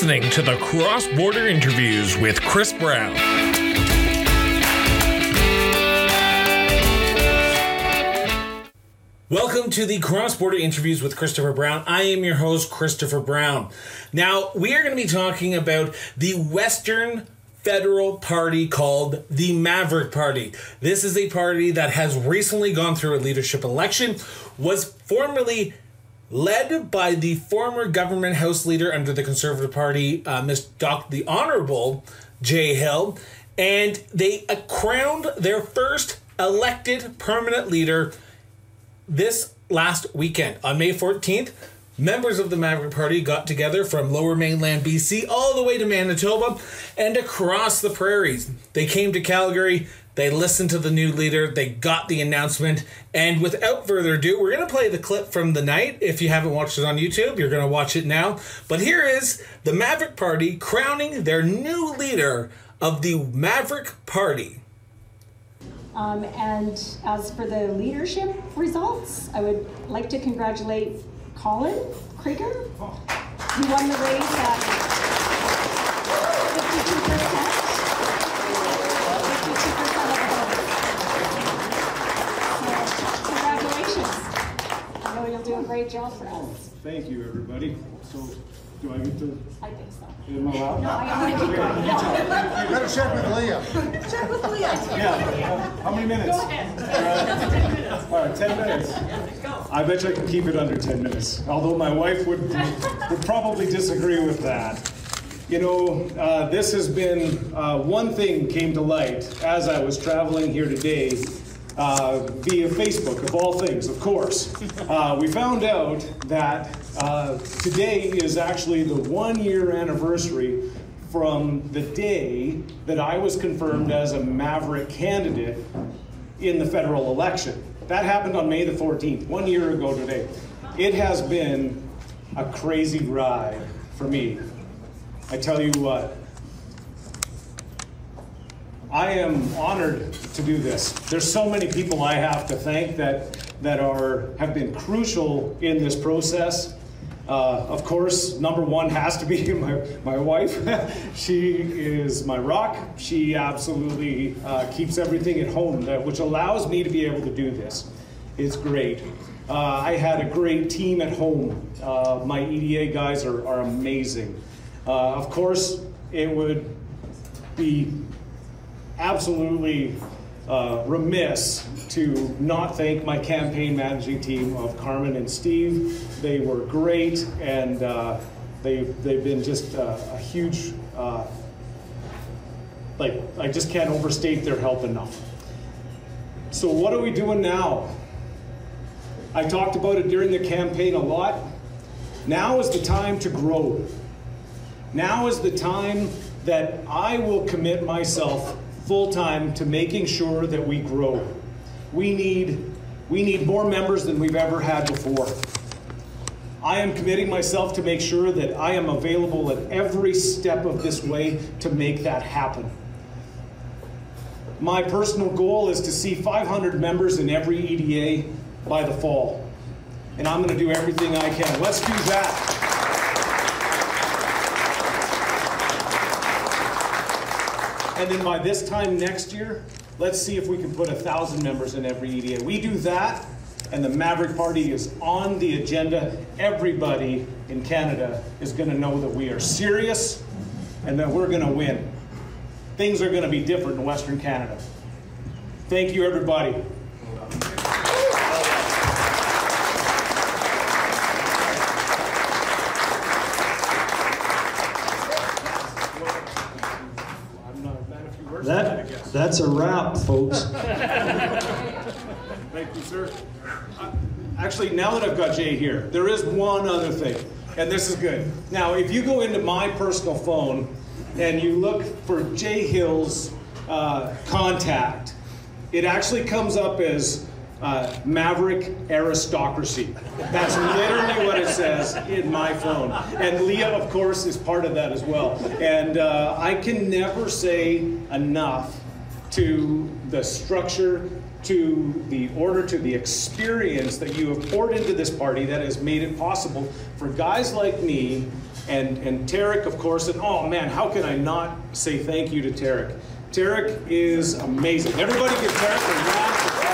listening to the Cross Border Interviews with Chris Brown. Welcome to the Cross Border Interviews with Christopher Brown. I am your host, Christopher Brown. Now, we are going to be talking about the Western federal party called the Maverick Party. This is a party that has recently gone through a leadership election, was formerly led by the former government house leader under the Conservative Party, uh, Miss Doc, the Honorable Jay Hill, and they uh, crowned their first elected permanent leader this last weekend on May 14th. Members of the Maverick Party got together from lower mainland BC all the way to Manitoba and across the prairies. They came to Calgary, they listened to the new leader, they got the announcement, and without further ado, we're going to play the clip from the night. If you haven't watched it on YouTube, you're going to watch it now. But here is the Maverick Party crowning their new leader of the Maverick Party. Um, and as for the leadership results, I would like to congratulate Colin Krieger. He won the race at 52%. 52% of the vote. So, congratulations. I know you'll do a great job for us. Thank you, everybody. So, do I get to, I think so. am I allowed? No, I want to keep going. You better check with Leah. Check with Leah. Yeah, how many minutes? Go ahead. All right, 10 minutes. I bet you I can keep it under 10 minutes, although my wife would, would probably disagree with that. You know, uh, this has been, uh, one thing came to light as I was traveling here today uh, via Facebook, of all things, of course. Uh, we found out that uh, today is actually the one year anniversary from the day that I was confirmed as a Maverick candidate in the federal election. That happened on May the 14th, one year ago today. It has been a crazy ride for me. I tell you what, I am honored to do this. There's so many people I have to thank that, that are, have been crucial in this process. Uh, of course, number one has to be my, my wife. she is my rock. She absolutely uh, keeps everything at home, that, which allows me to be able to do this. It's great. Uh, I had a great team at home. Uh, my EDA guys are, are amazing. Uh, of course, it would be absolutely uh, remiss to not thank my campaign managing team of Carmen and Steve. They were great, and uh, they they've been just uh, a huge. Uh, like I just can't overstate their help enough. So what are we doing now? I talked about it during the campaign a lot. Now is the time to grow. Now is the time that I will commit myself full time to making sure that we grow. We need, we need more members than we've ever had before. I am committing myself to make sure that I am available at every step of this way to make that happen. My personal goal is to see 500 members in every EDA by the fall. And I'm going to do everything I can. Let's do that. And then by this time next year, let's see if we can put a thousand members in every EDA. We do that, and the Maverick Party is on the agenda. Everybody in Canada is going to know that we are serious and that we're going to win. Things are going to be different in Western Canada. Thank you, everybody. I'm not a man of few words tonight, I That, guess. That's a wrap, folks. Thank you, sir. Uh, Actually, now that I've got Jay here, there is one other thing, and this is good. Now, if you go into my personal phone and you look for Jay Hill's uh, contact, it actually comes up as uh, Maverick Aristocracy. That's literally what it says in my phone. And Leah, of course, is part of that as well. And uh, I can never say enough to the structure, to the order, to the experience that you have poured into this party that has made it possible for guys like me And, and Tariq, of course, and oh man, how can I not say thank you to Tariq? Tariq is amazing. Everybody give Tariq a round of applause.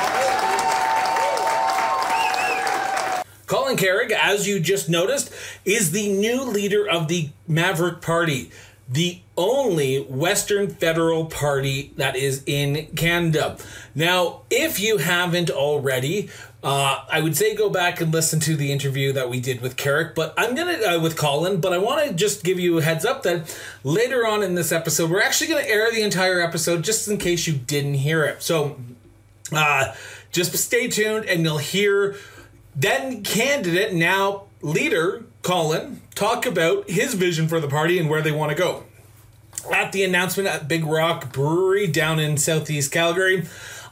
Colin Krieger, as you just noticed, is the new leader of the Maverick Party, the only Western federal party that is in Canada. Now, if you haven't already, uh, I would say go back and listen to the interview that we did with Krieger, but I'm gonna uh, with Colin. But I want to just give you a heads up that later on in this episode, we're actually gonna air the entire episode just in case you didn't hear it. So, uh, just stay tuned, and you'll hear then candidate now leader Colin talk about his vision for the party and where they want to go. At the announcement at Big Rock Brewery down in southeast Calgary,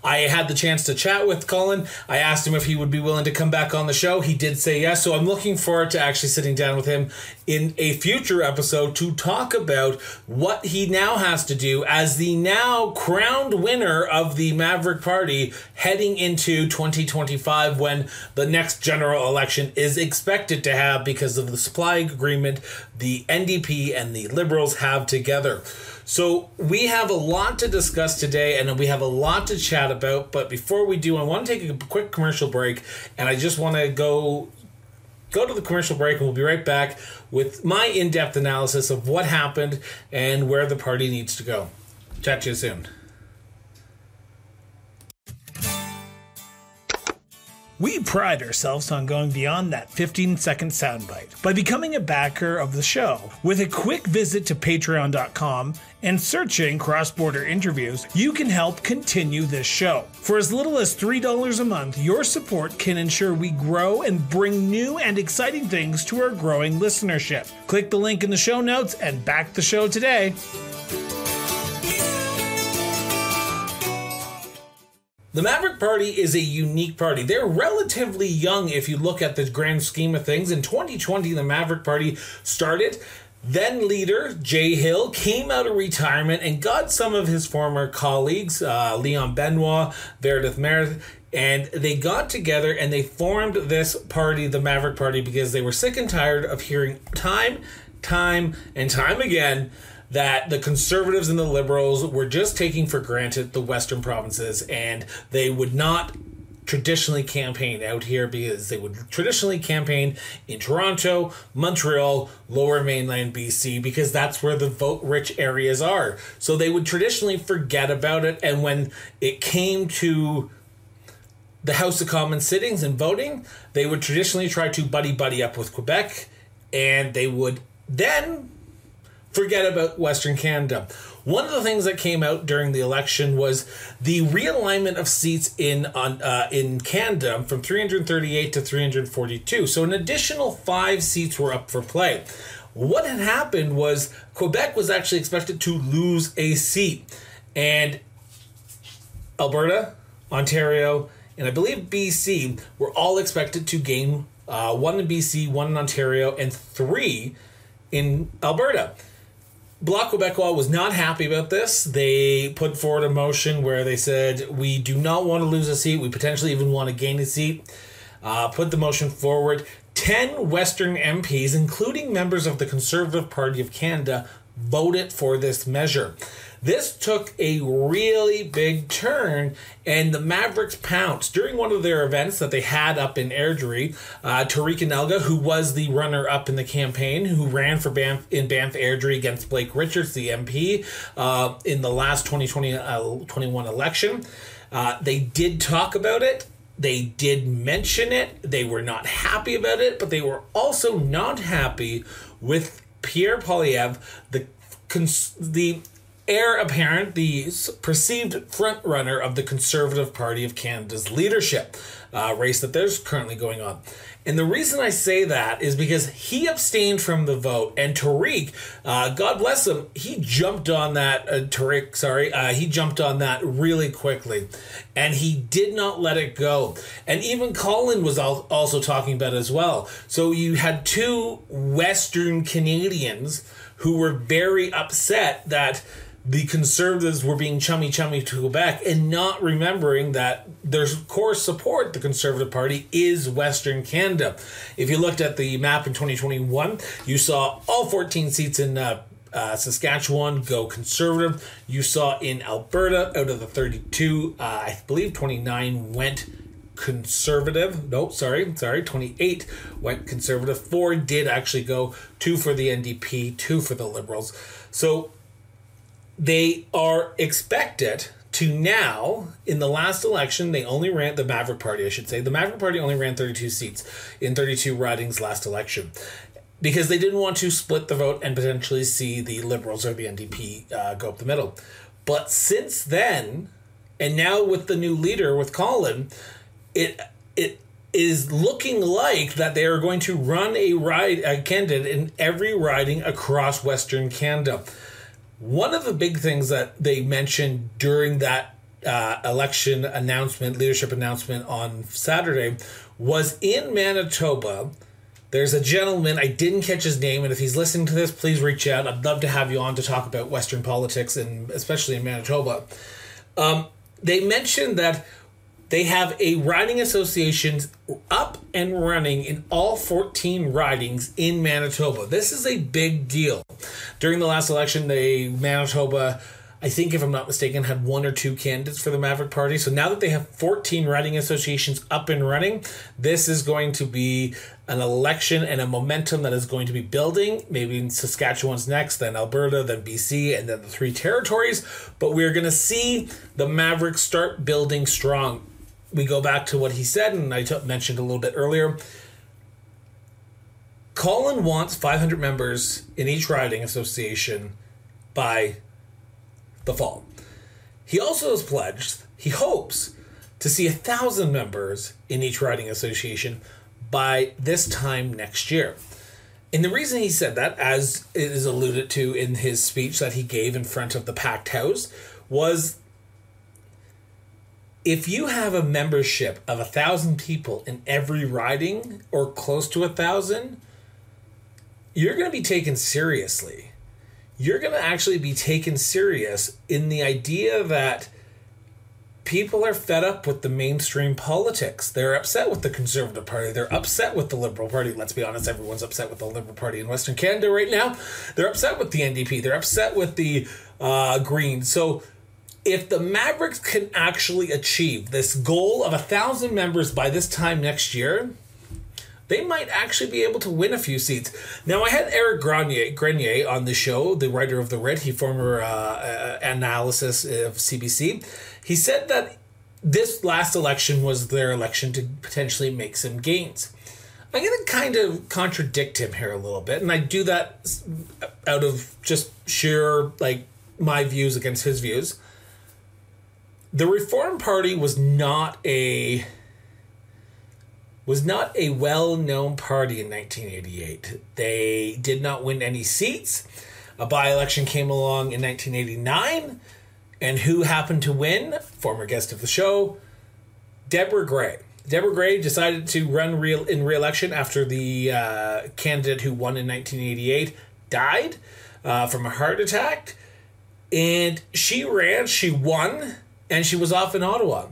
I had the chance to chat with Colin. I asked him if he would be willing to come back on the show. He did say yes. So I'm looking forward to actually sitting down with him in a future episode to talk about what he now has to do as the now crowned winner of the Maverick Party heading into 2025 when the next general election is expected to have because of the supply agreement the NDP and the Liberals have together. So we have a lot to discuss today and we have a lot to chat about. But before we do, I want to take a quick commercial break and I just want to go go to the commercial break and we'll be right back with my in-depth analysis of what happened and where the party needs to go. Chat to you soon. We pride ourselves on going beyond that 15 second soundbite by becoming a backer of the show. With a quick visit to patreon.com and searching cross border interviews, you can help continue this show. For as little as $3 a month, your support can ensure we grow and bring new and exciting things to our growing listenership. Click the link in the show notes and back the show today. The Maverick Party is a unique party. They're relatively young if you look at the grand scheme of things. In 2020, the Maverick Party started. Then leader Jay Hill came out of retirement and got some of his former colleagues, uh, Leon Benoit, Meredith Meredith, and they got together and they formed this party, the Maverick Party, because they were sick and tired of hearing time, time, and time again that the conservatives and the liberals were just taking for granted the western provinces and they would not traditionally campaign out here because they would traditionally campaign in Toronto, Montreal, lower mainland BC because that's where the vote rich areas are. So they would traditionally forget about it and when it came to the House of Commons sittings and voting, they would traditionally try to buddy buddy up with Quebec and they would then forget about Western Canada. One of the things that came out during the election was the realignment of seats in on uh, in Canada from 338 to 342. So an additional five seats were up for play. What had happened was Quebec was actually expected to lose a seat, and Alberta, Ontario, and I believe BC were all expected to gain uh, one in BC, one in Ontario, and three in Alberta. Bloc Quebecois was not happy about this. They put forward a motion where they said, We do not want to lose a seat. We potentially even want to gain a seat. Uh, put the motion forward. 10 Western MPs, including members of the Conservative Party of Canada, voted for this measure. This took a really big turn, and the Mavericks pounced. During one of their events that they had up in Airdrie, uh, Tariq Elnaga, who was the runner up in the campaign, who ran for Banff in Banff Airdrie against Blake Richards, the MP, uh, in the last 2020 uh, 21 election, uh, they did talk about it. They did mention it. They were not happy about it, but they were also not happy with Pierre Poilievre, the cons- the heir apparent, the perceived frontrunner of the Conservative Party of Canada's leadership uh, race that there's currently going on. And the reason I say that is because he abstained from the vote, and Tariq, uh, God bless him, he jumped on that. Uh, Tariq, sorry, uh, he jumped on that really quickly, and he did not let it go. And even Colin was al- also talking about it as well. So you had two Western Canadians who were very upset that the conservatives were being chummy chummy to Quebec and not remembering that their core support, the Conservative Party is Western Canada. If you looked at the map in 2021, you saw all 14 seats in uh, uh, Saskatchewan go conservative. You saw in Alberta, out of the 32, uh, I believe 29 went conservative. No, sorry, sorry, 28 went conservative. Four did actually go, two for the NDP, two for the Liberals. So they are expected to now, in the last election, they only ran the Maverick Party, I should say. The Maverick Party only ran 32 seats in 32 ridings last election because they didn't want to split the vote and potentially see the Liberals or the NDP uh, go up the middle. But since then, and now with the new leader, with Colin, it it is looking like that they are going to run a ride a candidate in every riding across Western Canada. One of the big things that they mentioned during that uh, election announcement, leadership announcement on Saturday, was in Manitoba. There's a gentleman, I didn't catch his name, and if he's listening to this, please reach out. I'd love to have you on to talk about Western politics, and especially in Manitoba. Um, they mentioned that they have a riding association up and running in all 14 ridings in Manitoba. This is a big deal. During the last election, they Manitoba, I think if I'm not mistaken, had one or two candidates for the Maverick Party. So now that they have 14 riding associations up and running, this is going to be an election and a momentum that is going to be building. Maybe in Saskatchewan's next, then Alberta, then BC, and then the three territories. But we're going to see the Mavericks start building strong we go back to what he said, and I t- mentioned a little bit earlier. Colin wants 500 members in each riding association by the fall. He also has pledged, he hopes to see a thousand members in each riding association by this time next year. And the reason he said that, as it is alluded to in his speech that he gave in front of the packed house, was if you have a membership of a thousand people in every riding or close to a thousand, you're going to be taken seriously. You're going to actually be taken serious in the idea that people are fed up with the mainstream politics. They're upset with the Conservative Party. They're upset with the Liberal Party. Let's be honest, everyone's upset with the Liberal Party in Western Canada right now. They're upset with the NDP. They're upset with the uh, Greens. So if the Mavericks can actually achieve this goal of a thousand members by this time next year, they might actually be able to win a few seats. Now, I had Eric Grenier, Grenier on the show, the writer of The Writ, he former uh, uh, analysis of CBC. He said that this last election was their election to potentially make some gains. I'm going to kind of contradict him here a little bit, and I do that out of just sheer, like, my views against his views the Reform Party was not a was not a well-known party in 1988. They did not win any seats. A by-election came along in 1989, and who happened to win? Former guest of the show, Deborah Grey. Deborah Grey decided to run real in re-election after the uh, candidate who won in 1988 died uh, from a heart attack, and she ran. She won and she was off in Ottawa.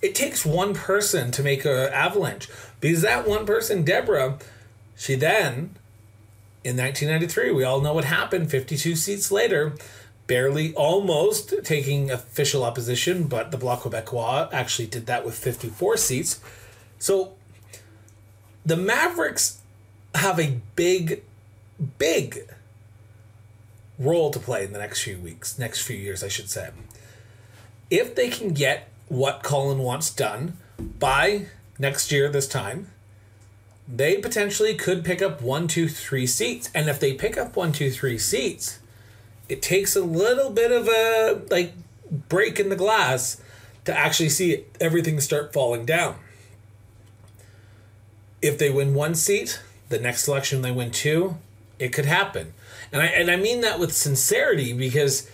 It takes one person to make an avalanche because that one person, Deborah, she then in 1993, we all know what happened. 52 seats later, barely almost taking official opposition, but the Bloc Québécois actually did that with 54 seats. So the Mavericks have a big, big role to play in the next few weeks, next few years, I should say if they can get what Colin wants done by next year this time, they potentially could pick up one, two, three seats. And if they pick up one, two, three seats, it takes a little bit of a like break in the glass to actually see everything start falling down. If they win one seat, the next election they win two, it could happen. And I and I mean that with sincerity because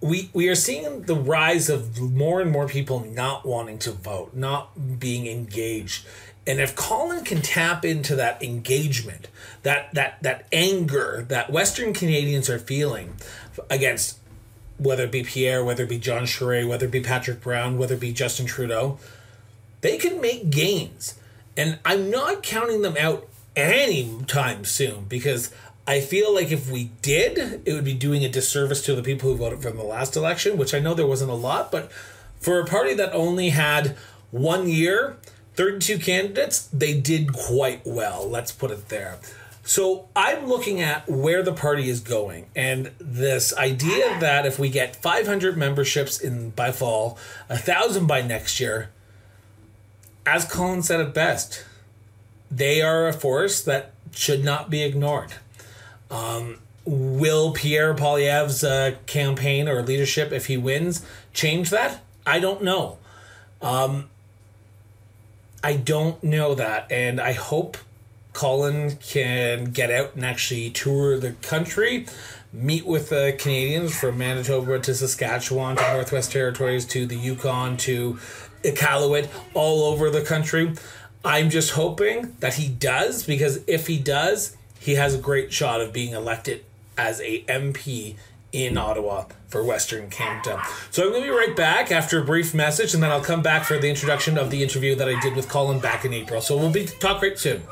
we we are seeing the rise of more and more people not wanting to vote, not being engaged. And if Colin can tap into that engagement, that that that anger that Western Canadians are feeling against whether it be Pierre, whether it be John Charest, whether it be Patrick Brown, whether it be Justin Trudeau, they can make gains. And I'm not counting them out anytime soon because I feel like if we did, it would be doing a disservice to the people who voted from the last election, which I know there wasn't a lot, but for a party that only had one year, 32 candidates, they did quite well. Let's put it there. So I'm looking at where the party is going, and this idea that if we get 500 memberships in by fall, a thousand by next year, as Colin said it best, they are a force that should not be ignored. Um, will Pierre Poilievre's uh, campaign or leadership, if he wins, change that? I don't know. Um, I don't know that, and I hope Colin can get out and actually tour the country, meet with the Canadians from Manitoba to Saskatchewan to Northwest Territories to the Yukon to Iqaluit, all over the country. I'm just hoping that he does because if he does, he has a great shot of being elected as a MP in Ottawa for Western Canada. So I'm going to be right back after a brief message, and then I'll come back for the introduction of the interview that I did with Colin back in April. So we'll be talk right soon.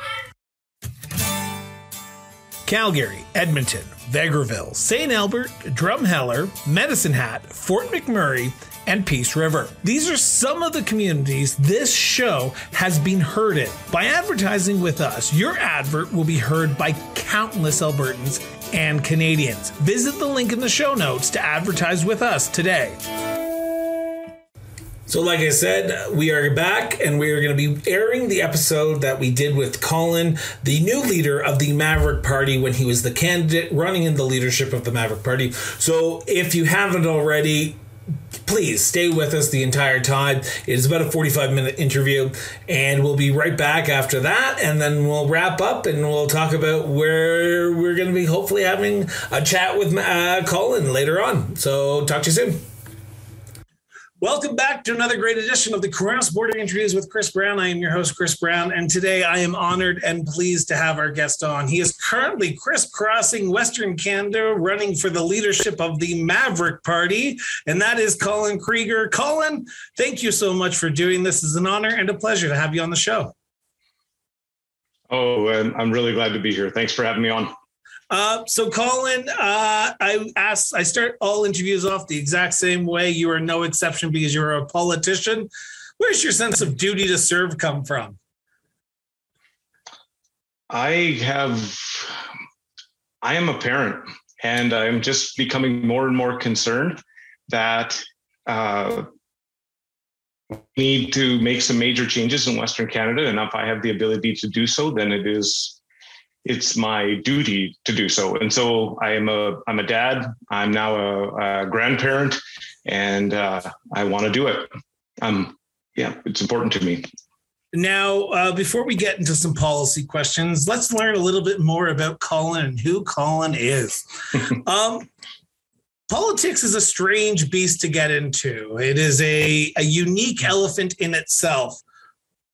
Calgary, Edmonton, Vegreville, St. Albert, Drumheller, Medicine Hat, Fort McMurray, and Peace River. These are some of the communities this show has been heard in. By advertising with us, your advert will be heard by countless Albertans and Canadians. Visit the link in the show notes to advertise with us today. So, like I said, we are back and we are going to be airing the episode that we did with Colin, the new leader of the Maverick Party when he was the candidate running in the leadership of the Maverick Party. So, if you haven't already, please stay with us the entire time. It is about a 45 minute interview, and we'll be right back after that. And then we'll wrap up and we'll talk about where we're going to be hopefully having a chat with uh, Colin later on. So, talk to you soon. Welcome back to another great edition of the Cross Border Interviews with Chris Brown. I am your host, Chris Brown, and today I am honored and pleased to have our guest on. He is currently crisscrossing Western Canada, running for the leadership of the Maverick Party, and that is Colin Krieger. Colin, thank you so much for doing this. It's an honor and a pleasure to have you on the show. Oh, um, I'm really glad to be here. Thanks for having me on. Uh, so, Colin, uh, I ask, I start all interviews off the exact same way. You are no exception because you're a politician. Where's your sense of duty to serve come from? I have, I am a parent, and I'm just becoming more and more concerned that uh, we need to make some major changes in Western Canada. And if I have the ability to do so, then it is it's my duty to do so. And so I am a I'm a dad. I'm now a, a grandparent, and uh, I want to do it. Um, yeah, it's important to me. Now, uh, before we get into some policy questions, let's learn a little bit more about Colin and who Colin is. um, politics is a strange beast to get into. It is a, a unique elephant in itself.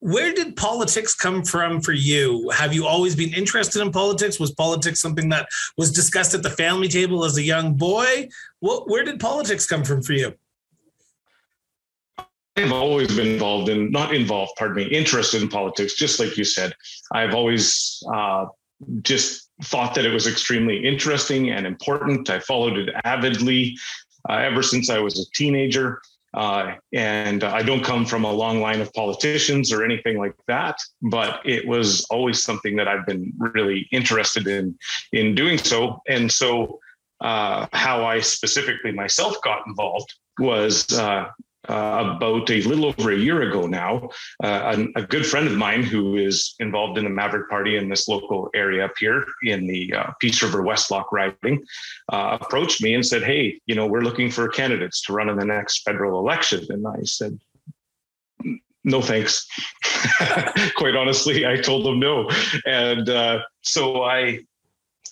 Where did politics come from for you? Have you always been interested in politics? Was politics something that was discussed at the family table as a young boy? What, where did politics come from for you? I've always been involved in, not involved, pardon me, interested in politics, just like you said. I've always uh, just thought that it was extremely interesting and important. I followed it avidly uh, ever since I was a teenager. Uh, and I don't come from a long line of politicians or anything like that, but it was always something that I've been really interested in in doing so. And so, uh, how I specifically myself got involved was uh, uh, about a little over a year ago now, uh, a, a, good friend of mine who is involved in the Maverick Party in this local area up here in the uh, Peace River Westlock riding uh, approached me and said, Hey, you know, we're looking for candidates to run in the next federal election. And I said, no thanks. Quite honestly, I told them no. And uh, so I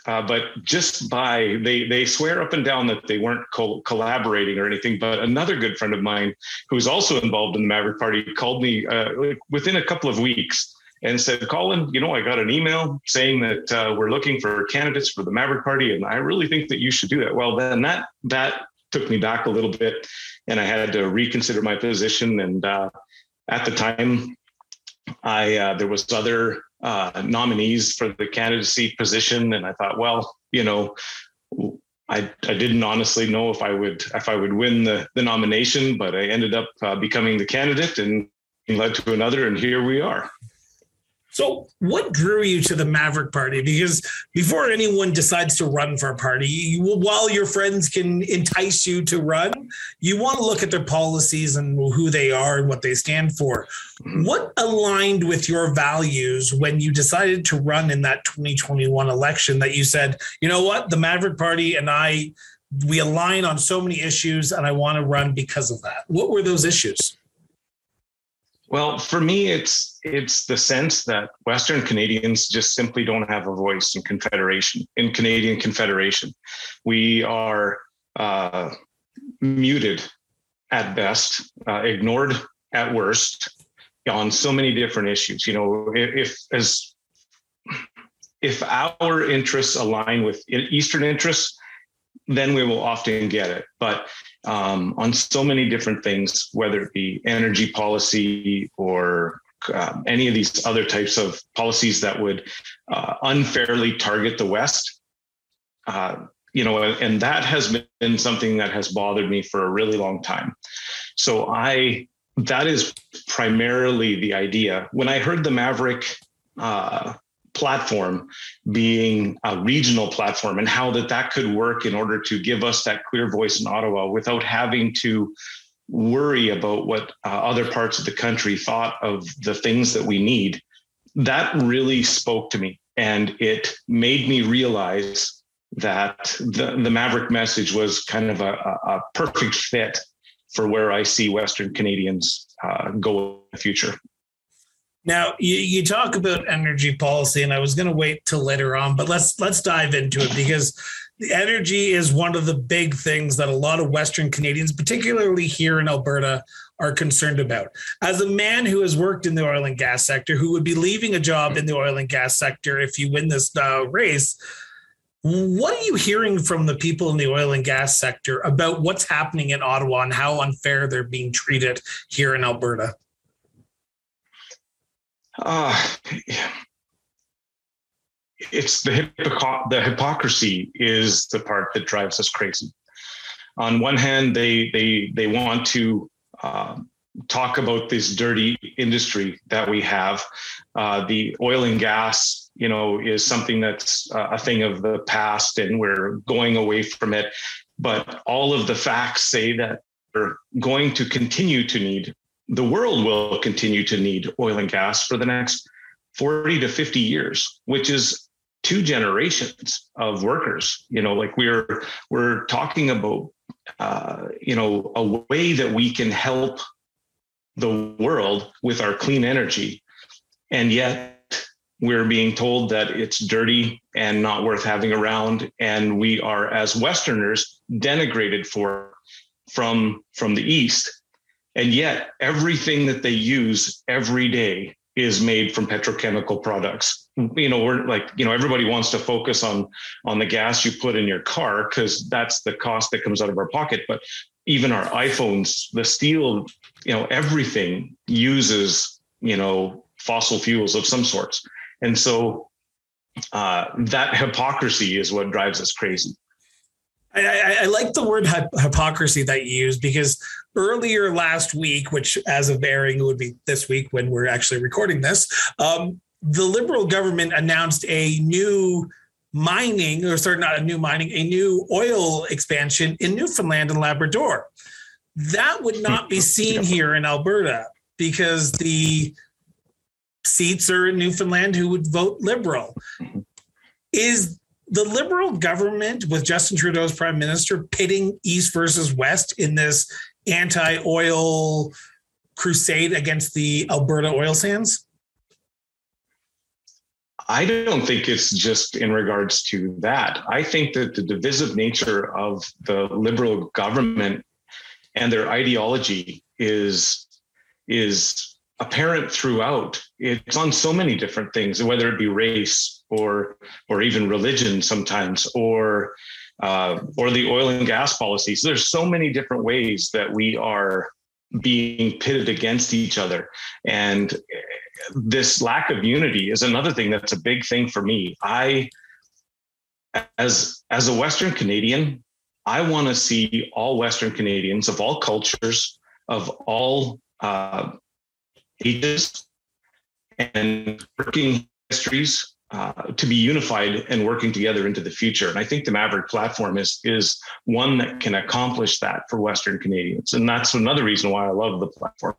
uh, but just by they they swear up and down that they weren't co- collaborating or anything. But another good friend of mine who's also involved in the Maverick Party called me uh, within a couple of weeks and said, "Colin, you know, I got an email saying that uh, we're looking for candidates for the Maverick Party, and I really think that you should do that." Well, then that that took me back a little bit, and I had to reconsider my position and. Uh, at the time, I uh, there was other uh, nominees for the candidacy position, and I thought, well, you know, I, I didn't honestly know if I would if I would win the the nomination, but I ended up uh, becoming the candidate and led to another, and here we are. So, what drew you to the Maverick Party? Because before anyone decides to run for a party, you, while your friends can entice you to run, you want to look at their policies and who they are and what they stand for. What aligned with your values when you decided to run in that 2021 election that you said, you know what, the Maverick Party and I, we align on so many issues and I want to run because of that? What were those issues? Well, for me, it's it's the sense that Western Canadians just simply don't have a voice in Confederation, in Canadian Confederation. We are uh, muted at best, uh, ignored at worst, on so many different issues. You know, if, as if our interests align with Eastern interests, then we will often get it. But um, on so many different things, whether it be energy policy or um, any of these other types of policies that would uh, unfairly target the West. Uh, you know, and that has been something that has bothered me for a really long time. So I, that is primarily the idea. When I heard the Maverick uh, platform being a regional platform and how that that could work in order to give us that clear voice in Ottawa without having to worry about what uh, other parts of the country thought of the things that we need. That really spoke to me and it made me realize that the, the maverick message was kind of a, a perfect fit for where i see western canadians uh, go in the future now you, you talk about energy policy, and I was going to wait till later on, but let's let's dive into it because the energy is one of the big things that a lot of Western Canadians, particularly here in Alberta, are concerned about. As a man who has worked in the oil and gas sector, who would be leaving a job in the oil and gas sector if you win this uh, race, what are you hearing from the people in the oil and gas sector about what's happening in Ottawa and how unfair they're being treated here in Alberta? Uh, it's the hypocr- the hypocrisy is the part that drives us crazy. On one hand, they they they want to uh, talk about this dirty industry that we have. Uh, the oil and gas, you know, is something that's a thing of the past, and we're going away from it. But all of the facts say that we're going to continue to need the world will continue to need oil and gas for the next 40 to 50 years, which is two generations of workers. You know, like we're we're talking about uh, you know a way that we can help the world with our clean energy, and yet we're being told that it's dirty and not worth having around, and we are as Westerners denigrated for from from the East and yet, everything that they use every day is made from petrochemical products. You know, we're like, you know, everybody wants to focus on on the gas you put in your car because that's the cost that comes out of our pocket. But even our iPhones, the steel, you know, everything uses, you know, fossil fuels of some sorts. And so uh, that hypocrisy is what drives us crazy. I, I, I, like the word hypocrisy that you use because earlier last week, which as of airing would be this week when we're actually recording this, um, the Liberal government announced a new mining, or sorry, not a new mining, a new oil expansion in Newfoundland and Labrador. That would not be seen here in Alberta because the seats are in Newfoundland who would vote Liberal. Is the Liberal government with Justin Trudeau as prime minister pitting East versus West in this anti-oil crusade against the Alberta oil sands? I don't think it's just in regards to that. I think that the divisive nature of the liberal government and their ideology is is apparent throughout. It's on so many different things, whether it be race or or even religion sometimes, or uh, or the oil and gas policies. There's so many different ways that we are being pitted against each other. And this lack of unity is another thing that's a big thing for me. I, as as a Western Canadian, I want to see all Western Canadians of all cultures, of all uh, ages, and working histories uh, to be unified and working together into the future. And I think the Maverick platform is is one that can accomplish that for Western Canadians, and that's another reason why I love the platform.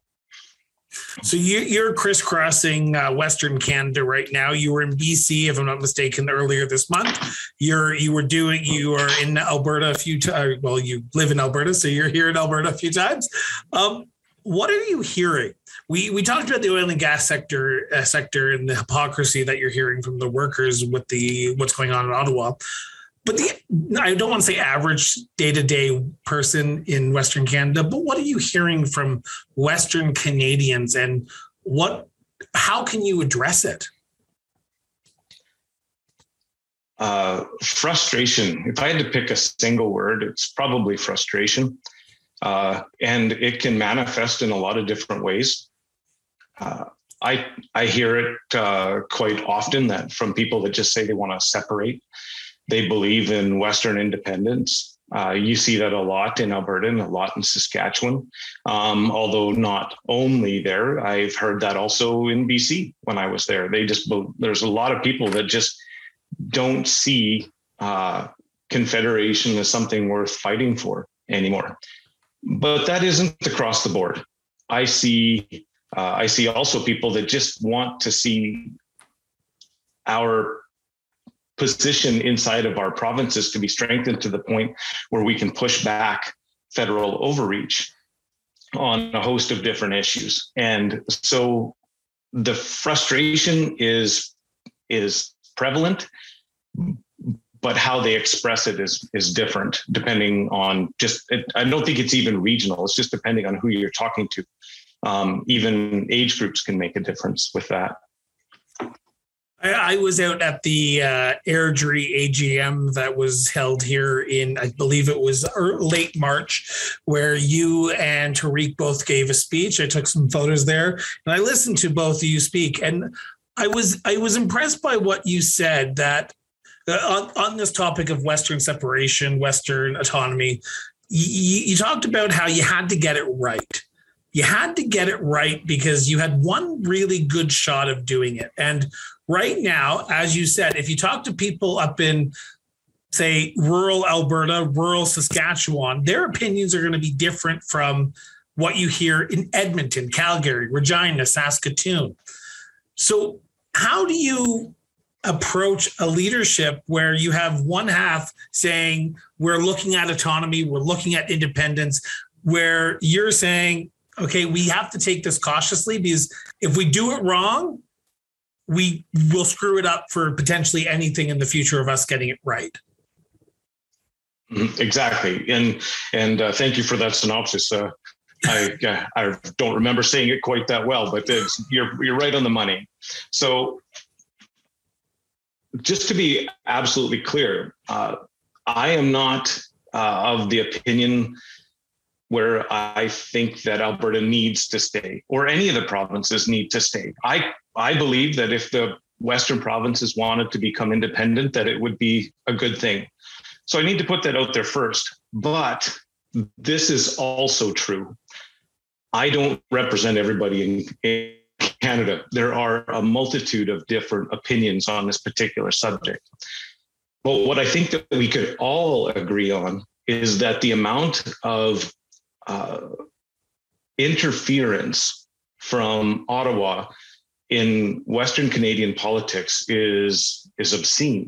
So you, are crisscrossing uh, Western Canada right now. You were in BC, if I'm not mistaken, earlier this month. You're you were doing you are in Alberta a few times. Well, you live in Alberta, so you're here in Alberta a few times. Um, what are you hearing? We we talked about the oil and gas sector uh, sector and the hypocrisy that you're hearing from the workers with the what's going on in Ottawa. But the I don't want to say average day to day person in Western Canada, but what are you hearing from Western Canadians, and what how can you address it? Uh, frustration. If I had to pick a single word, it's probably frustration. Uh, and it can manifest in a lot of different ways. Uh, I I hear it uh, quite often that from people that just say they want to separate. They believe in Western independence. Uh, you see that a lot in Alberta and a lot in Saskatchewan, um, although not only there. I've heard that also in BC when I was there. They just there's a lot of people that just don't see uh, confederation as something worth fighting for anymore. But that isn't across the board. I see uh, I see also people that just want to see our position inside of our provinces to be strengthened to the point where we can push back federal overreach on a host of different issues. And so the frustration is is prevalent but how they express it is is different depending on just it, i don't think it's even regional. It's just depending on who you're talking to. Um, even age groups can make a difference with that. I, was out at the uh, Airdrie AGM that was held here in, I believe it was late March, where you and Tariq both gave a speech. I took some photos there, and I listened to both of you speak, and I was I was impressed by what you said that Uh, on, on this topic of Western separation, Western autonomy, you, you talked about how you had to get it right. You had to get it right because you had one really good shot of doing it. And right now, as you said, if you talk to people up in say rural Alberta, rural Saskatchewan, their opinions are going to be different from what you hear in Edmonton, Calgary, Regina, Saskatoon. So, how do you approach a leadership where you have one half saying we're looking at autonomy, we're looking at independence, where you're saying, okay, we have to take this cautiously because if we do it wrong, we will screw it up for potentially anything in the future of us getting it right. Mm-hmm. Exactly, and and uh, thank you for that synopsis. Uh, I I don't remember saying it quite that well, but you're you're right on the money. So just to be absolutely clear, uh, I am not uh, of the opinion where I think that Alberta needs to stay or any of the provinces need to stay. I I believe that if the western provinces wanted to become independent that it would be a good thing. So I need to put that out there first. But this is also true. I don't represent everybody in, in Canada, there are a multitude of different opinions on this particular subject. But what I think that we could all agree on is that the amount of uh, interference from Ottawa in Western Canadian politics is is obscene.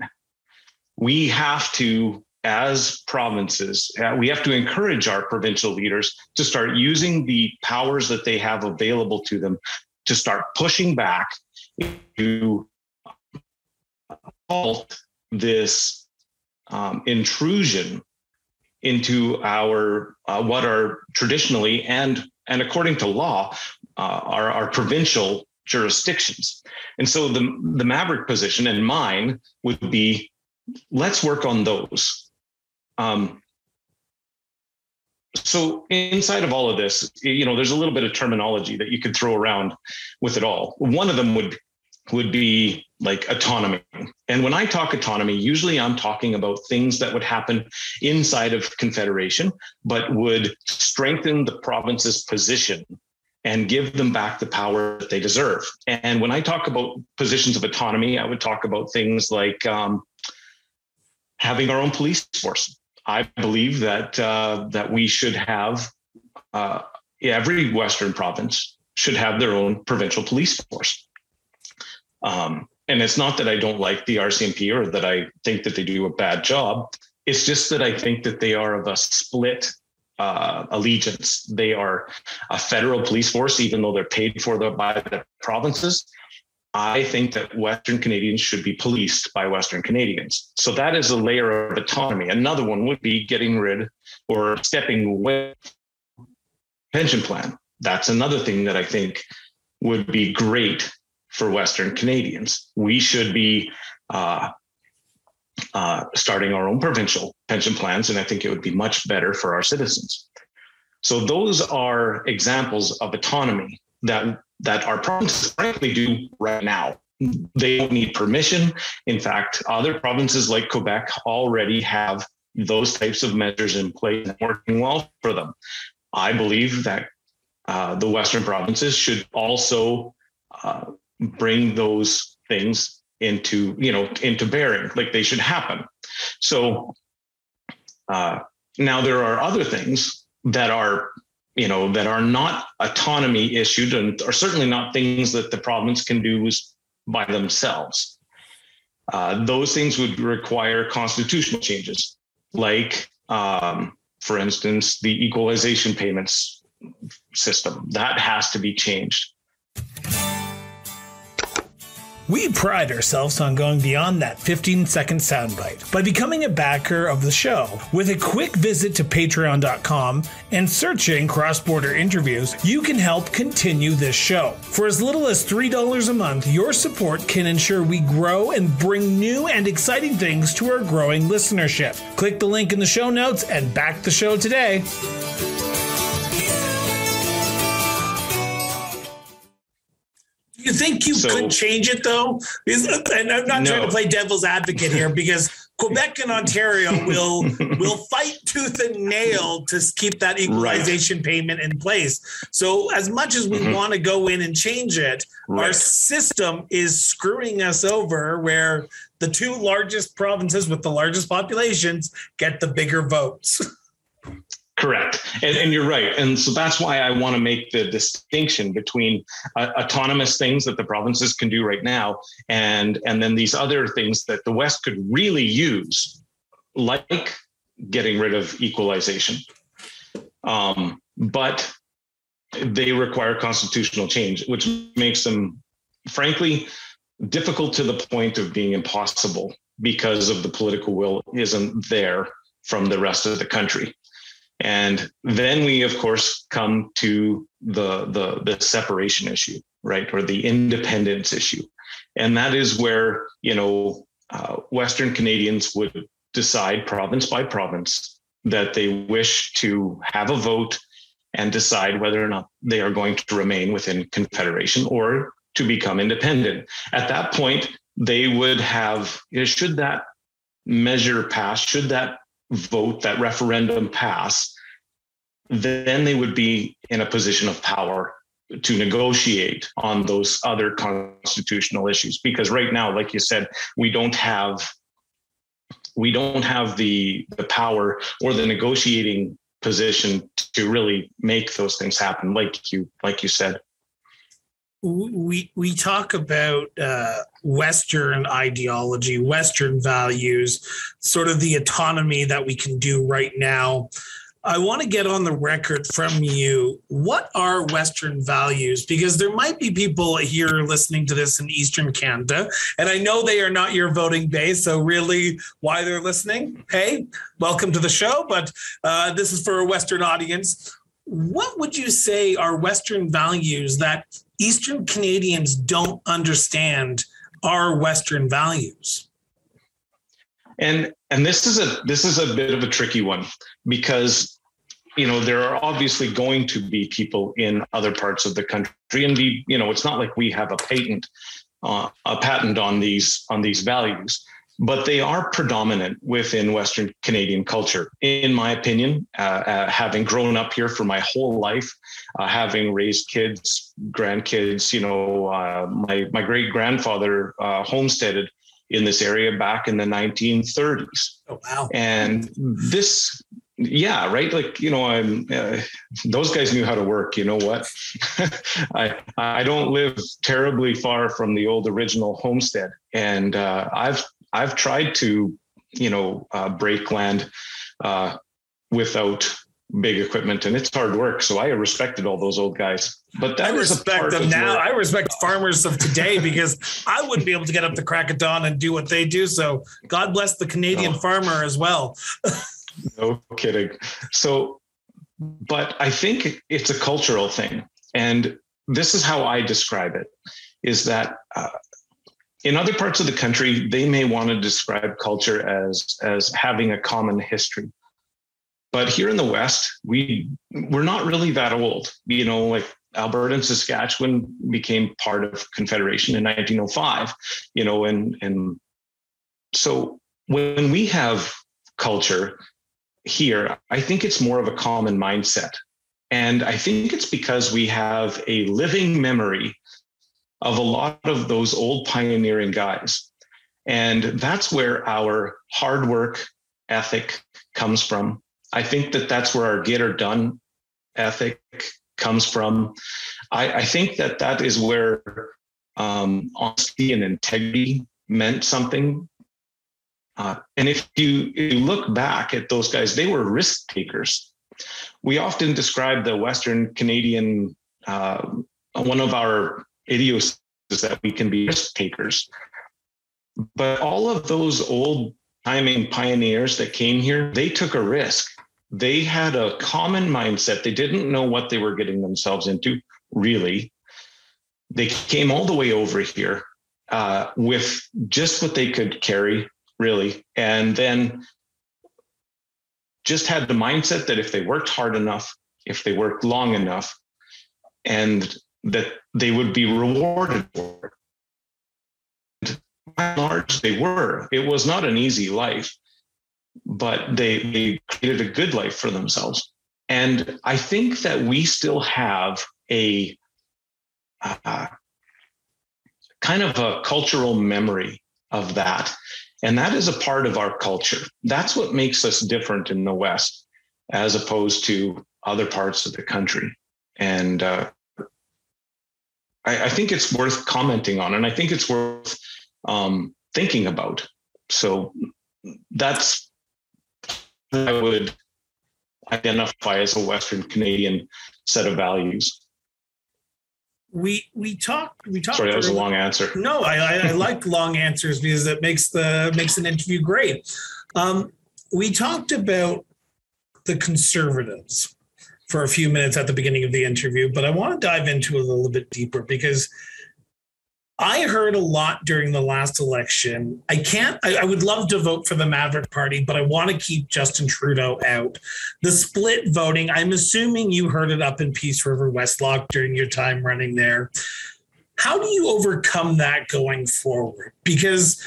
We have to, as provinces, uh, we have to encourage our provincial leaders to start using the powers that they have available to them to start pushing back to halt this um, intrusion into our uh, what are traditionally and and according to law uh, our provincial jurisdictions. And so the the Maverick position and mine would be let's work on those. Um, so inside of all of this, you know, there's a little bit of terminology that you could throw around with it all. One of them would would be like autonomy. And when I talk autonomy, usually I'm talking about things that would happen inside of Confederation, but would strengthen the province's position and give them back the power that they deserve. And when I talk about positions of autonomy, I would talk about things like um, having our own police force. I believe that uh, that we should have uh, every Western province should have their own provincial police force. Um, and it's not that I don't like the RCMP or that I think that they do a bad job. It's just that I think that they are of a split uh, allegiance. They are a federal police force, even though they're paid for the, by the provinces. I think that Western Canadians should be policed by Western Canadians. So that is a layer of autonomy. Another one would be getting rid or stepping away pension plan. That's another thing that I think would be great for Western Canadians. We should be uh, uh, starting our own provincial pension plans, and I think it would be much better for our citizens. So those are examples of autonomy that that our provinces frankly do right now. They don't need permission. In fact, other provinces like Quebec already have those types of measures in place and working well for them. I believe that uh, the Western provinces should also uh, bring those things into you know into bearing like they should happen so uh, now there are other things that are you know that are not autonomy issued and are certainly not things that the province can do by themselves. Uh, those things would require constitutional changes like um, for instance the equalization payments system. That has to be changed we pride ourselves on going beyond that 15 second soundbite by becoming a backer of the show. With a quick visit to patreon.com and searching cross border interviews, you can help continue this show. For as little as $3 a month, your support can ensure we grow and bring new and exciting things to our growing listenership. Click the link in the show notes and back the show today. You think you so, could change it though? And I'm not no. trying to play devil's advocate here because Quebec and Ontario will will fight tooth and nail to keep that equalization right. payment in place. So as much as we mm-hmm. want to go in and change it, right. our system is screwing us over where the two largest provinces with the largest populations get the bigger votes. Correct. And, and, you're right. And so that's why I want to make the distinction between uh, autonomous things that the provinces can do right now and, and then these other things that the West could really use, like getting rid of equalization. Um, but they require constitutional change, which makes them, frankly, difficult to the point of being impossible because of the political will isn't there from the rest of the country. And then we, of course, come to the, the, the separation issue, right, or the independence issue, and that is where you know uh, Western Canadians would decide province by province that they wish to have a vote and decide whether or not they are going to remain within Confederation or to become independent. At that point, they would have, should that measure pass, should that vote, that referendum pass, then they would be in a position of power to negotiate on those other constitutional issues. Because right now like you said we don't have we don't have the the power or the negotiating position to really make those things happen like you like you said we we talk about uh, Western ideology, Western values, sort of the autonomy that we can do right now. I want to get on the record from you. What are Western values? Because there might be people here listening to this in Eastern Canada, and I know they are not your voting base. So, really, why they're listening? Hey, welcome to the show. But uh, this is for a Western audience. What would you say are Western values that Eastern Canadians don't understand our Western values? And and this is a this is a bit of a tricky one because you know, there are obviously going to be people in other parts of the country, and we, you know, it's not like we have a patent, uh, a patent on these on these values, but they are predominant within Western Canadian culture, in my opinion. Uh, uh, having grown up here for my whole life, uh, having raised kids, grandkids, you know, uh, my my great grandfather uh, homesteaded in this area back in the 1930s. Oh, wow. And this yeah right like you know i'm uh, those guys knew how to work you know what i i don't live terribly far from the old original homestead and uh, i've i've tried to you know uh, break land uh, without big equipment and it's hard work so i respected all those old guys but that I respect them now. I respect farmers of today because I wouldn't be able to get up the crack of dawn and do what they do. So God bless the Canadian oh. farmer as well. no kidding. So, but I think it's a cultural thing. And this is how I describe it is that uh, in other parts of the country, they may want to describe culture as, as having a common history. But here in the West, we we're not really that old. You know, like Alberta and Saskatchewan became part of Confederation in 1905. You know, and and so when we have culture here, I think it's more of a common mindset. And I think it's because we have a living memory of a lot of those old pioneering guys. And that's where our hard work ethic comes from. I think that that's where our get or done ethic comes from. I, I think that that is where um, honesty and integrity meant something uh, and if you, if you look back at those guys, they were risk takers. We often describe the Western Canadian, uh, one of our idiosyncrasies is that we can be risk takers. But all of those old timing pioneers that came here, they took a risk. They had a common mindset. They didn't know what they were getting themselves into, really. They came all the way over here uh, with just what they could carry really. And then just had the mindset that if they worked hard enough, if they worked long enough, and that they would be rewarded for it. By and large, they were. It was not an easy life, but they, they created a good life for themselves. And I think that we still have a uh, kind of a cultural memory of that. And that is a part of our culture. That's what makes us different in the West as opposed to other parts of the country. And uh, I, I, think it's worth commenting on, and I think it's worth um, thinking about. So that's I would identify as a Western Canadian set of values we we talked we talked. Sorry, that was a long answer. No, I, I, I like long answers because it makes the makes an interview great. Um, we talked about the conservatives for a few minutes at the beginning of the interview, but I want to dive into it a little bit deeper because I heard a lot during the last election. I can't, I, I, would love to vote for the Maverick Party, but I want to keep Justin Trudeau out. The split voting, I'm assuming you heard it up in Peace River, Westlock during your time running there. How do you overcome that going forward? Because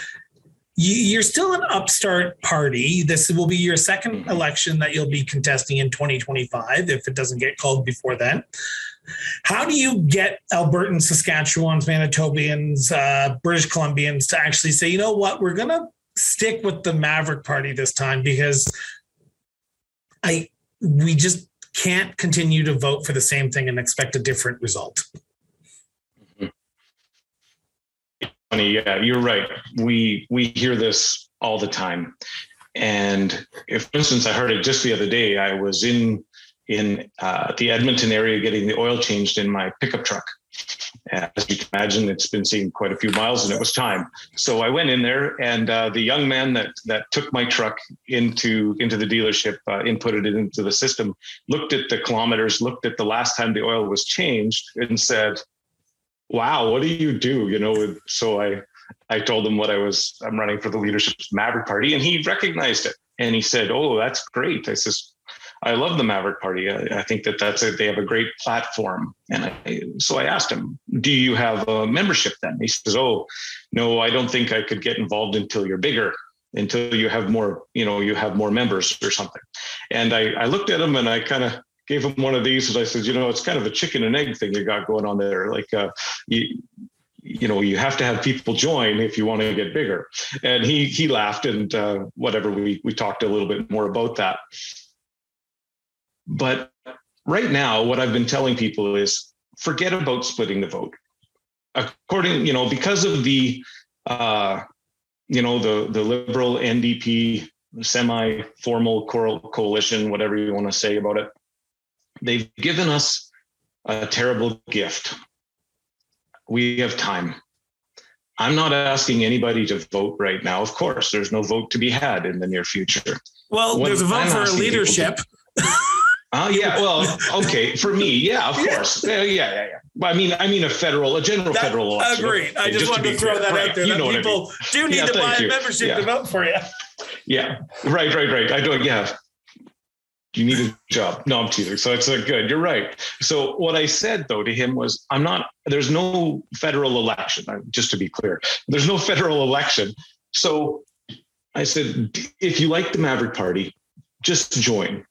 you're still an upstart party. This will be your second election that you'll be contesting in 2025 if it doesn't get called before then. How do you get Albertans, Saskatchewans, Manitobians, uh, British Columbians to actually say, you know what, we're going to stick with the Maverick Party this time because I we just can't continue to vote for the same thing and expect a different result. Funny, yeah, you're right. We we hear this all the time, and if, for instance, I heard it just the other day. I was in in uh, the Edmonton area getting the oil changed in my pickup truck. As you can imagine, it's been seeing quite a few miles, and it was time. So I went in there, and uh, the young man that that took my truck into into the dealership, uh, inputted it into the system, looked at the kilometers, looked at the last time the oil was changed, and said, "Wow, what do you do?" You know. So I I told him what I was. I'm running for the leadership Maverick Party, and he recognized it, and he said, "Oh, that's great." I says, I love the Maverick Party. I, I think that that's a, they have a great platform. And I, so I asked him, "Do you have a membership?" Then he says, "Oh, no, I don't think I could get involved until you're bigger." until you have more, you know, you have more members or something. And I, I looked at him and I kind of gave him one of these and I said, you know, it's kind of a chicken and egg thing you got going on there. Like, uh, you, you know, you have to have people join if you want to get bigger. And he, he laughed and uh, whatever, we, we talked a little bit more about that. But right now, what I've been telling people is forget about splitting the vote. According, you know, because of the, uh, you know, the the liberal NDP semi-formal coalition, whatever you want to say about it, they've given us a terrible gift. We have time. I'm not asking anybody to vote right now. Of course, there's no vote to be had in the near future. Well, what there's a vote I'm for leadership. Oh yeah, well, okay, for me, yeah, of course, yeah, yeah, yeah. yeah. I mean, I mean, a federal, a general that, federal election. Agreed. I just, just wanted to, to throw fair. that right. out there. You that know people I mean. do need yeah, to buy a membership yeah. to vote for you. Yeah, right, right, right. I don't. Yeah, you need a job. No, I'm teasing. So it's a good. You're right. So what I said though to him was, I'm not. There's no federal election. Just to be clear, there's no federal election. So I said, if you like the Maverick Party, just join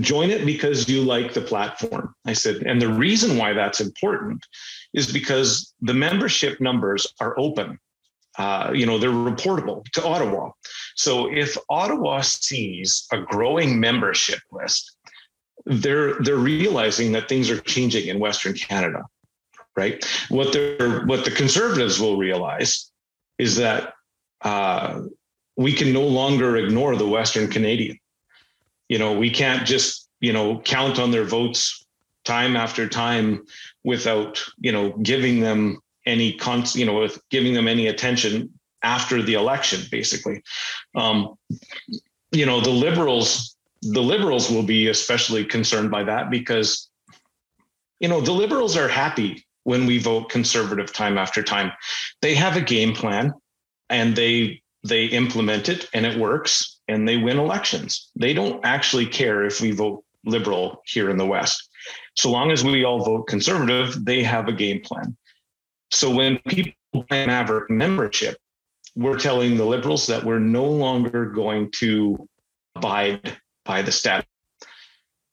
join it because you like the platform. I said, and the reason why that's important is because the membership numbers are open. Uh, you know, they're reportable to Ottawa. So if Ottawa sees a growing membership list, they're they're realizing that things are changing in Western Canada, right? What they're what the conservatives will realize is that uh, we can no longer ignore the Western Canadian you know, we can't just, you know, count on their votes time after time without, you know, giving them any con, you know, with giving them any attention after the election, basically. Um, you know, the liberals, the liberals will be especially concerned by that because, you know, the liberals are happy when we vote conservative time after time. They have a game plan and they they implement it and it works and they win elections. They don't actually care if we vote liberal here in the West. So long as we all vote conservative, they have a game plan. So when people buy Maverick membership, we're telling the liberals that we're no longer going to abide by the stat.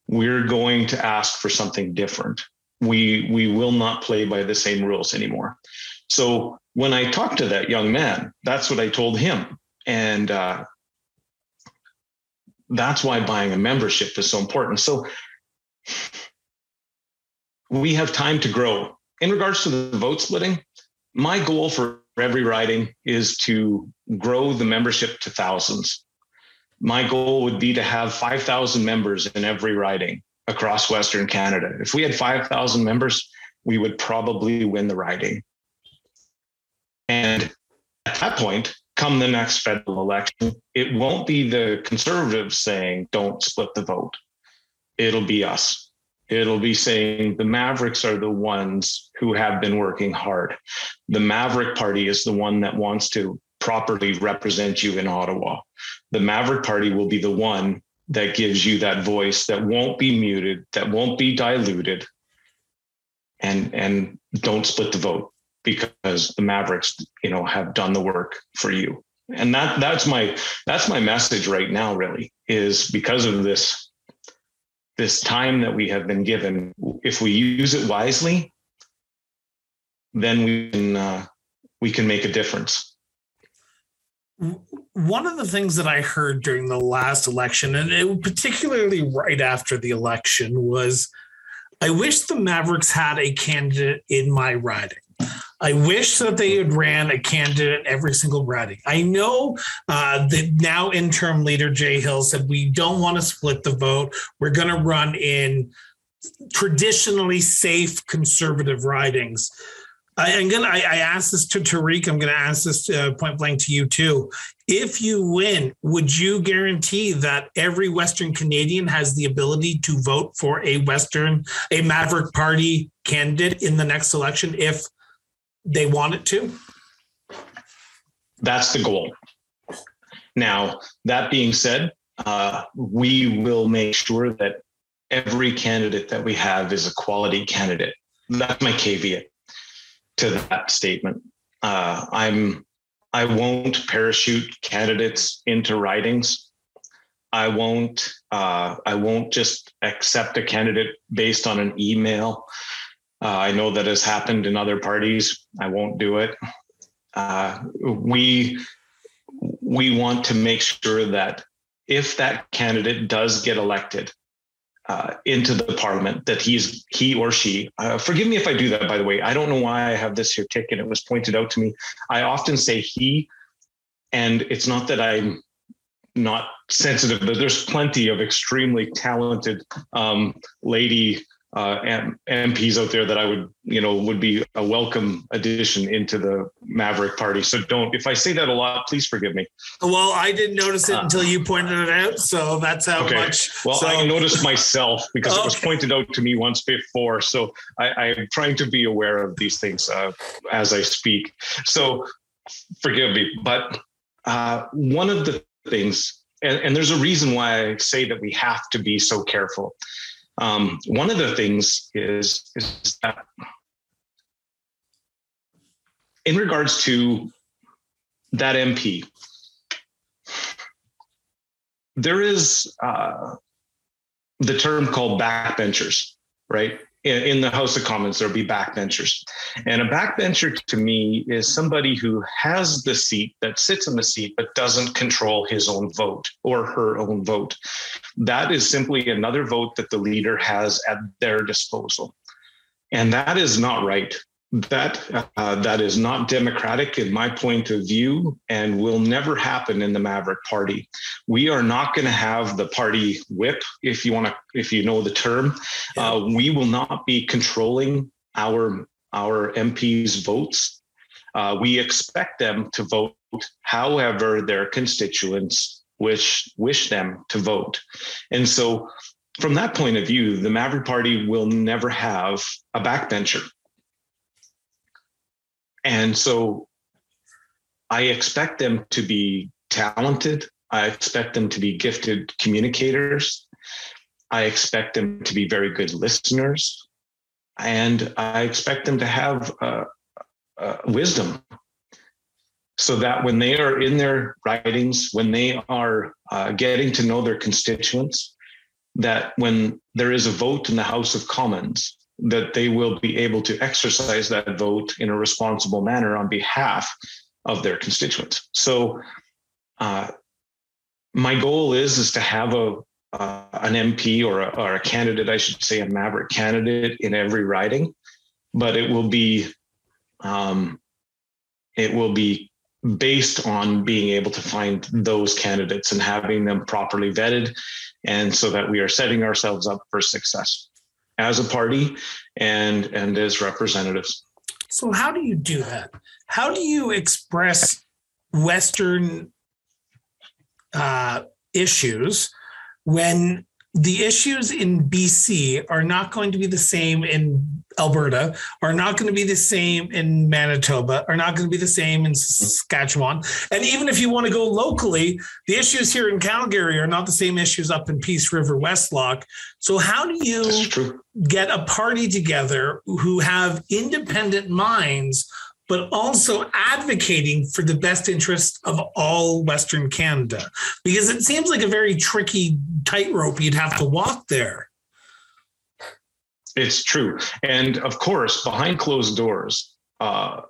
We're going to ask for something different. We we will not play by the same rules anymore. So when I talked to that young man, that's what I told him. And uh, that's why buying a membership is so important. So we have time to grow. In regards to the vote splitting, my goal for every riding is to grow the membership to thousands. My goal would be to have 5,000 members in every riding across Western Canada. If we had 5,000 members, we would probably win the riding. And at that point, come the next federal election, it won't be the conservatives saying, don't split the vote. It'll be us. It'll be saying the Mavericks are the ones who have been working hard. The Maverick Party is the one that wants to properly represent you in Ottawa. The Maverick Party will be the one that gives you that voice that won't be muted, that won't be diluted, and and don't split the vote because the Mavericks, you know, have done the work for you. And that that's my that's my message right now really is because of this this time that we have been given if we use it wisely then we can uh, we can make a difference one of the things that I heard during the last election, and it, particularly right after the election, was I wish the Mavericks had a candidate in my riding. I wish that they had ran a candidate every single riding. I know uh, the now interim leader Jay Hill said we don't want to split the vote. We're going to run in traditionally safe conservative ridings. I, am gonna. I, I, asked this to Tariq. I'm gonna ask this uh, point blank to you too. If you win, would you guarantee that every Western Canadian has the ability to vote for a Western, a Maverick Party candidate in the next election if they want it to? That's the goal. Now, that being said, uh, we will make sure that every candidate that we have is a quality candidate. That's my caveat to that statement. Uh, I'm I won't parachute candidates into ridings. I won't uh, I won't just accept a candidate based on an email. Uh, I know that has happened in other parties. I won't do it. Uh, we we want to make sure that if that candidate does get elected uh, into the parliament, that he's he or she. Uh, forgive me if I do that. By the way, I don't know why I have this here ticket. It was pointed out to me. I often say he, and it's not that I'm not sensitive, but there's plenty of extremely talented um, lady uh, MPs out there that I would, you know, would be a welcome addition into the Maverick Party. So don't, if I say that a lot, please forgive me. Well, I didn't notice it uh, until you pointed it out. So that's how okay. much. Well, so. I noticed myself because okay. it was pointed out to me once before. So I, am trying to be aware of these things uh, as I speak. So forgive me. But uh, one of the things, and, and there's a reason why I say that we have to be so careful um, one of the things is, is that in regards to that MP, there is uh, the term called backbenchers, right? In, in the House of Commons, there'll be backbenchers. And a backbencher to me is somebody who has the seat, that sits in the seat, but doesn't control his own vote or her own vote. That is simply another vote that the leader has at their disposal. And that is not right that uh, that is not democratic in my point of view and will never happen in the maverick party. We are not going to have the party whip if you want to if you know the term. Uh, we will not be controlling our our mps votes. Uh, we expect them to vote however their constituents wish wish them to vote. And so from that point of view the maverick party will never have a backbencher and so I expect them to be talented. I expect them to be gifted communicators. I expect them to be very good listeners. And I expect them to have uh, uh, wisdom so that when they are in their ridings, when they are uh, getting to know their constituents, that when there is a vote in the House of Commons, that they will be able to exercise that vote in a responsible manner on behalf of their constituents. So, uh, my goal is is to have a uh, an MP or a, or a candidate, I should say, a maverick candidate in every riding, but it will be um, it will be based on being able to find those candidates and having them properly vetted, and so that we are setting ourselves up for success as a party and and as representatives. So how do you do that? How do you express Western uh, issues when the issues in BC are not going to be the same in Alberta, are not going to be the same in Manitoba, are not going to be the same in Saskatchewan. And even if you want to go locally, the issues here in Calgary are not the same issues up in Peace River, Westlock. So, how do you get a party together who have independent minds but also advocating for the best interest of all Western Canada? Because it seems like a very tricky tightrope you'd have to walk there. It's true. And of course, behind closed doors, uh,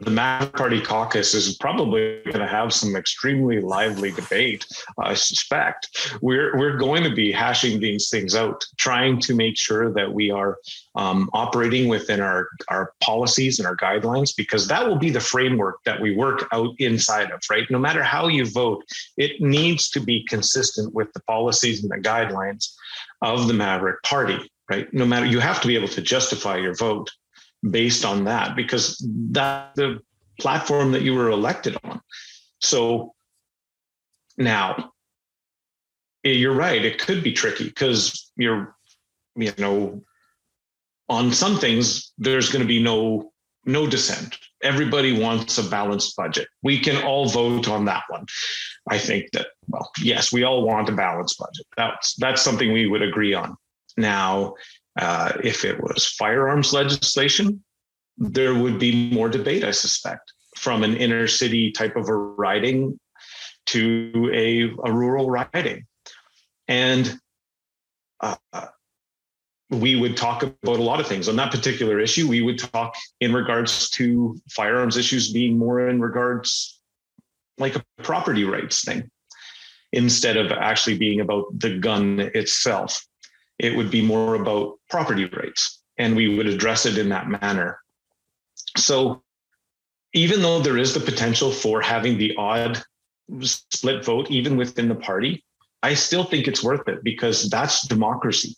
the Maverick Party caucus is probably going to have some extremely lively debate. I suspect we're we're going to be hashing these things out, trying to make sure that we are um, operating within our our policies and our guidelines, because that will be the framework that we work out inside of. Right, no matter how you vote, it needs to be consistent with the policies and the guidelines of the Maverick Party. Right, no matter you have to be able to justify your vote based on that because that's the platform that you were elected on. So now eh, you're right, it could be tricky because you're, you know, on some things, there's going to be no no dissent. Everybody wants a balanced budget. We can all vote on that one. I think that, well, yes, we all want a balanced budget. That's that's something we would agree on. Now, uh, if it was firearms legislation, there would be more debate, I suspect, from an inner city type of a riding to a, a rural riding. And uh, we would talk about a lot of things on that particular issue. We would talk in regards to firearms issues being more in regards like a property rights thing instead of actually being about the gun itself. It would be more about property rights, and we would address it in that manner. So, even though there is the potential for having the odd split vote, even within the party, I still think it's worth it because that's democracy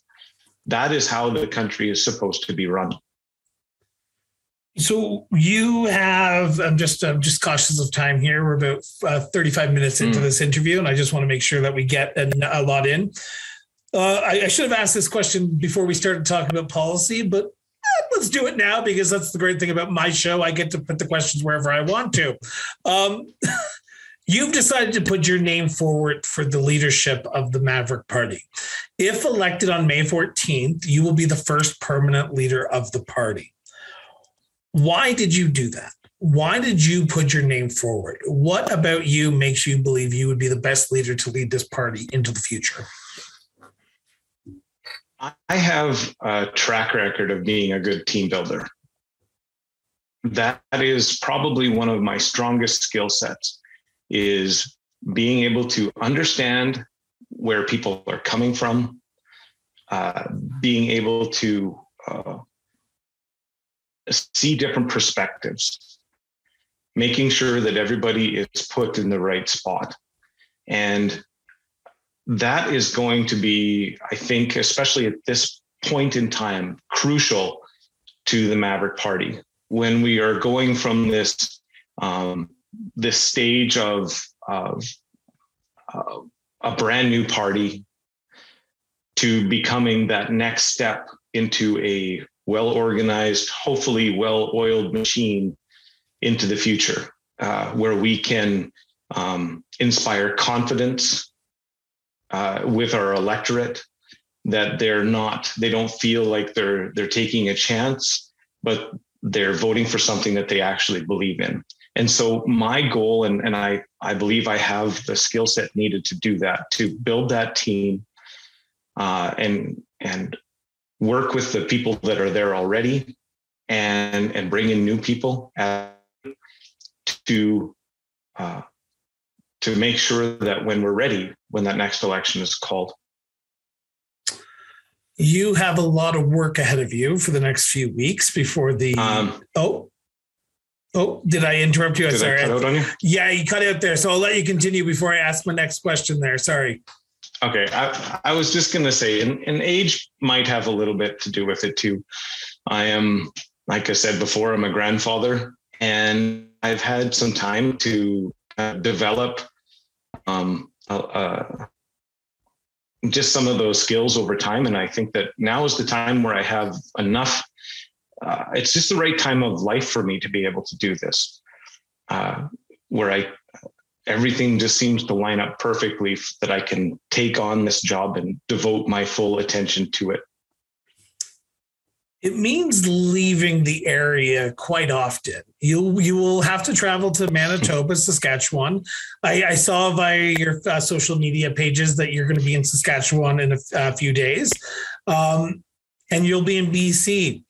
that is how the country is supposed to be run. So you have. I'm just. I'm just cautious of time here. We're about uh, 35 minutes into mm. this interview, and I just want to make sure that we get a, a lot in. Uh, I, I, should have asked this question before we started talking about policy, but eh, let's do it now because that's the great thing about my show. I get to put the questions wherever I want to. Um, You've decided to put your name forward for the leadership of the Maverick Party. If elected on May 14th, you will be the first permanent leader of the party. Why did you do that? Why did you put your name forward? What about you makes you believe you would be the best leader to lead this party into the future? I have a track record of being a good team builder. That is probably one of my strongest skill sets is being able to understand where people are coming from, uh, being able to uh, see different perspectives, making sure that everybody is put in the right spot. And that is going to be, I think, especially at this point in time, crucial to the Maverick Party. When we are going from this um, this stage of, of uh, a brand new party to becoming that next step into a well organized, hopefully well oiled machine into the future, uh, where we can um, inspire confidence uh, with our electorate that they're not, they don't feel like they're they're taking a chance, but they're voting for something that they actually believe in. And so my goal, and, and I, I believe I have the skill set needed to do that, to build that team uh, and, and work with the people that are there already and, and bring in new people to, uh, to make sure that when we're ready, when that next election is called, you have a lot of work ahead of you for the next few weeks before the um, oh Oh, did I interrupt you? I'm sorry. I cut out on you? Yeah, you cut out there. So I'll let you continue before I ask my next question there. Sorry. Okay. I, I was just going to say, and, and age might have a little bit to do with it too. I am, like I said before, I'm a grandfather and I've had some time to uh, develop um, uh, just some of those skills over time. And I think that now is the time where I have enough uh, it's just the right time of life for me to be able to do this, uh, where I everything just seems to line up perfectly that I can take on this job and devote my full attention to it. It means leaving the area quite often. You you will have to travel to Manitoba, Saskatchewan. I, I saw via your uh, social media pages that you're going to be in Saskatchewan in a, a few days, um, and you'll be in BC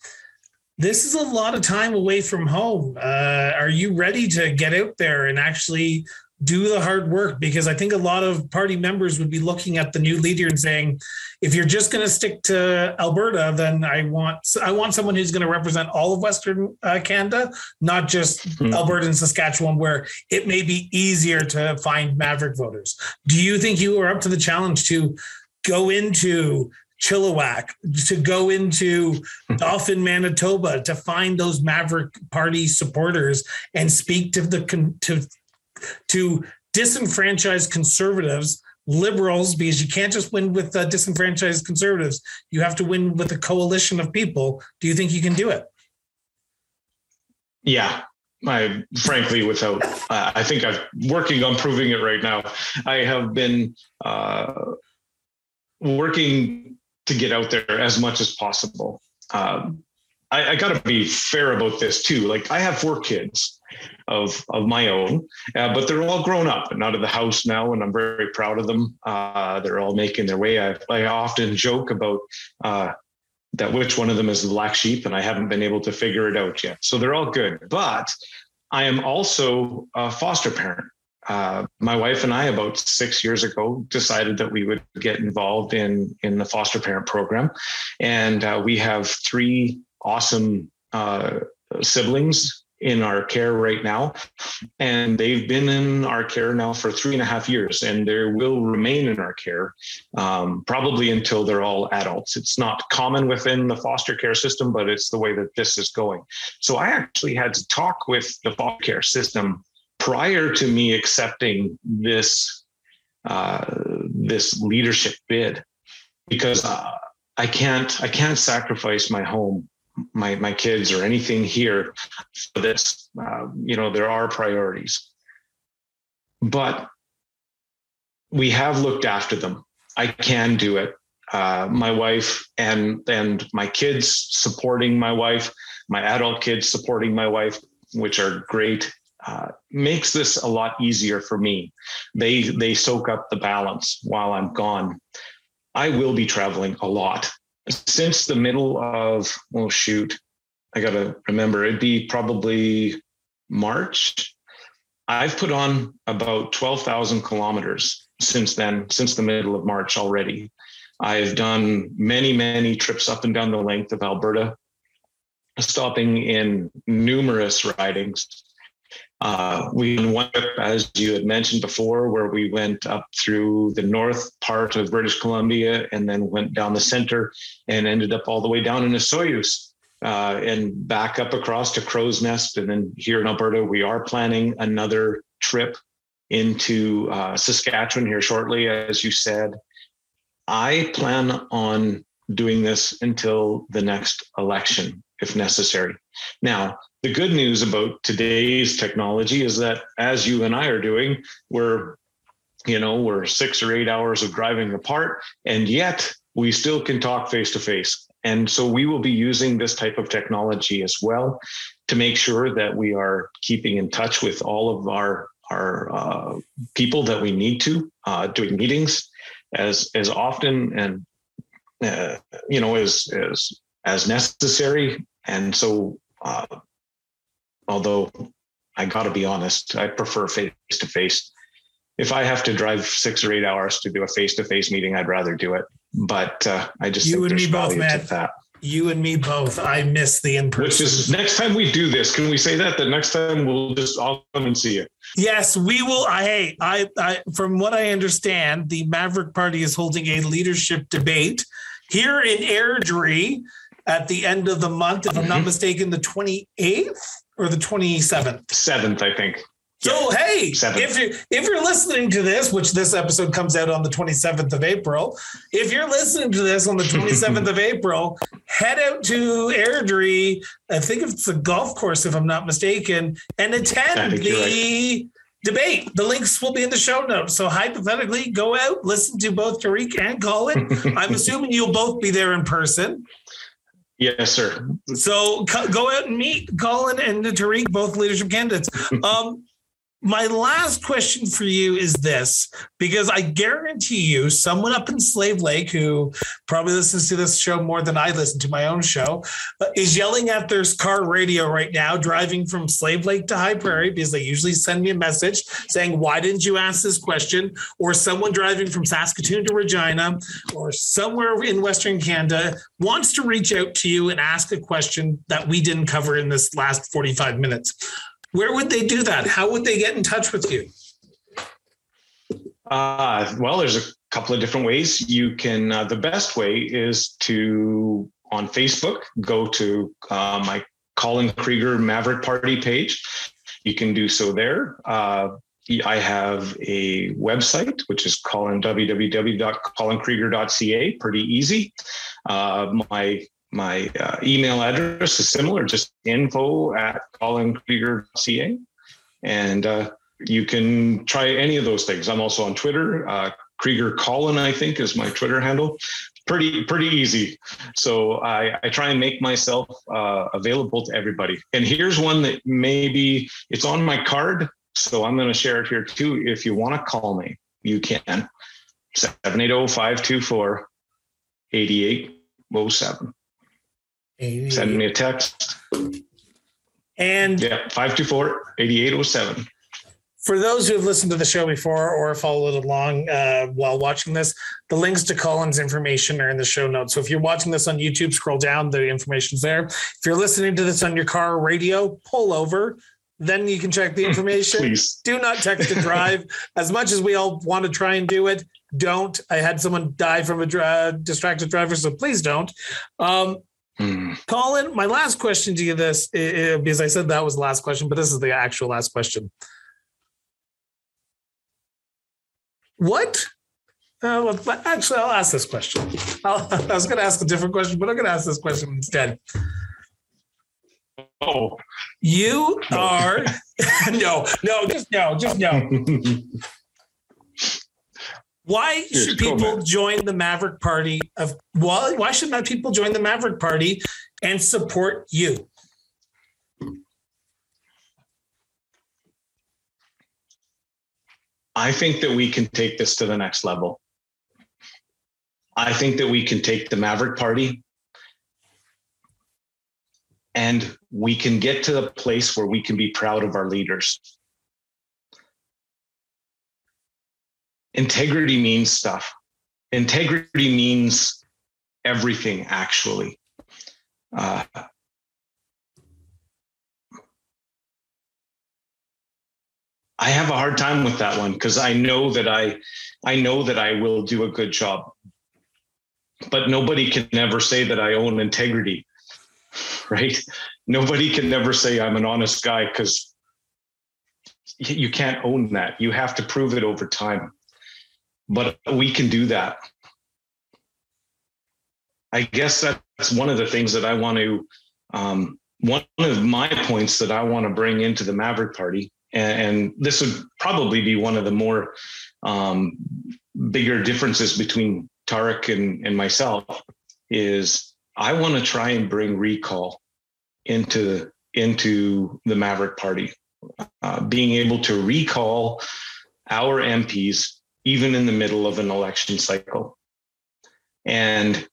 this is a lot of time away from home. Uh, are you ready to get out there and actually do the hard work? Because I think a lot of party members would be looking at the new leader and saying, if you're just going to stick to Alberta, then I want I want someone who's going to represent all of Western uh, Canada, not just mm-hmm. Alberta and Saskatchewan, where it may be easier to find Maverick voters. Do you think you are up to the challenge to go into Chilliwack, to go into Dauphin, Manitoba, to find those Maverick Party supporters and speak to the to to disenfranchise conservatives, liberals, because you can't just win with uh, disenfranchised conservatives. You have to win with a coalition of people. Do you think you can do it? Yeah, I frankly, without, uh, I think I'm working on proving it right now. I have been uh, working to get out there as much as possible. Um, I, I got to be fair about this too. Like I have four kids of of my own, uh, but they're all grown up and out of the house now, and I'm very proud of them. Uh, they're all making their way. I, I often joke about uh, that which one of them is the black sheep, and I haven't been able to figure it out yet. So they're all good, but I am also a foster parent. Uh, my wife and I, about six years ago, decided that we would get involved in in the foster parent program, and uh, we have three awesome uh, siblings in our care right now. And they've been in our care now for three and a half years, and they will remain in our care um, probably until they're all adults. It's not common within the foster care system, but it's the way that this is going. So I actually had to talk with the foster care system prior to me accepting this uh, this leadership bid because uh, I can't I can't sacrifice my home my my kids or anything here for this. Uh, you know, there are priorities, but we have looked after them. I can do it. Uh, my wife and and my kids supporting my wife, my adult kids supporting my wife, which are great. Uh, makes this a lot easier for me. They they soak up the balance while I'm gone. I will be traveling a lot since the middle of oh shoot i gotta remember it'd be probably march i've put on about 12000 kilometers since then since the middle of march already. I've done many many trips up and down the length of alberta stopping in numerous ridings uh, we went, as you had mentioned before, where we went up through the north part of British Columbia and then went down the center and ended up all the way down in Osoyoos uh, and back up across to Crowsnest. And then here in Alberta, we are planning another trip into uh, Saskatchewan here shortly, as you said. I plan on doing this until the next election, if necessary. Now, the good news about today's technology is that as you and I are doing, we're you know, we're six or eight hours of driving apart, and yet we still can talk face to face. And so we will be using this type of technology as well to make sure that we are keeping in touch with all of our our uh, people that we need to uh, doing meetings as as often and uh, you know as as as necessary. And so uh, although I got to be honest, I prefer face to face. If I have to drive six or eight hours to do a face to face meeting, I'd rather do it. But uh, I just you and me both, Matt. That. You and me both. I miss the in person. Which is next time we do this, can we say that? The next time we'll just all come and see you. Yes, we will. I hey, I, I from what I understand, the Maverick Party is holding a leadership debate here in Airdrie at the end of the month, if I'm not mm-hmm. mistaken, the 28th or the 27th? Seventh, I think. So yeah. hey, Seventh. if you if you're listening to this, which this episode comes out on the 27th of April, if you're listening to this on the 27th of April, head out to Airdrie. I think it's a golf course, if I'm not mistaken, and attend the right. debate. The links will be in the show notes. So hypothetically, go out, listen to both Tariq and Colin. I'm assuming you'll both be there in person. Yes, sir. So go out and meet Colin and Tariq, both leadership candidates. Um, my last question for you is this because I guarantee you, someone up in Slave Lake who probably listens to this show more than I listen to my own show uh, is yelling at their car radio right now, driving from Slave Lake to High Prairie because they usually send me a message saying, Why didn't you ask this question? Or someone driving from Saskatoon to Regina or somewhere in Western Canada wants to reach out to you and ask a question that we didn't cover in this last 45 minutes. Where would they do that? How would they get in touch with you? Uh, well, there's a couple of different ways. You can, uh, the best way is to, on Facebook, go to uh, my Colin Krieger Maverick Party page. You can do so there. Uh, I have a website, which is Colin, www.colinkrieger.ca. Pretty easy. Uh, my my uh, email address is similar, just info at colinkrieger.ca. And uh, you can try any of those things. I'm also on Twitter. Uh, Krieger Colin, I think, is my Twitter handle. Pretty pretty easy. So I, I try and make myself uh, available to everybody. And here's one that maybe it's on my card, so I'm going to share it here too. If you want to call me, you can. 780-524-8807. Send me a text. And Yeah, 524-8807. for those who have listened to the show before or followed along uh, while watching this, the links to Colin's information are in the show notes. So if you're watching this on YouTube, scroll down, the information's there. If you're listening to this on your car radio, pull over. Then you can check the information. Please. Do not text and drive. as much as we all want to try and do it, don't. I had someone die from a dra- distracted driver, so please don't. Um, Hmm. Colin, my last question to you this uh, because I said that was the last question, but this is the actual last question. What? Uh, well, actually, I'll ask this question. I'll, I was going to ask a different question, but I'm going to ask this question instead. Oh, You are no, no, just no, just no. Why should people join the Maverick Party? Of why? Why should not people join the Maverick Party and support you? I think that we can take this to the next level. I think that we can take the Maverick Party and we can get to the place where we can be proud of our leaders. Integrity means stuff. Integrity means everything, actually. Uh, I have a hard time with that one because I know that I I know that I will do a good job. But nobody can ever say that I own integrity. Right? Nobody can never say I'm an honest guy because you can't own that. You have to prove it over time. But we can do that. I guess that's one of the things that I want to um, one of my points that I want to bring into the Maverick Party and, and this would probably be one of the more um, bigger differences between Tariq and, and myself is I want to try and bring recall into into the Maverick Party, uh, being able to recall our MPs even in the middle of an election cycle, and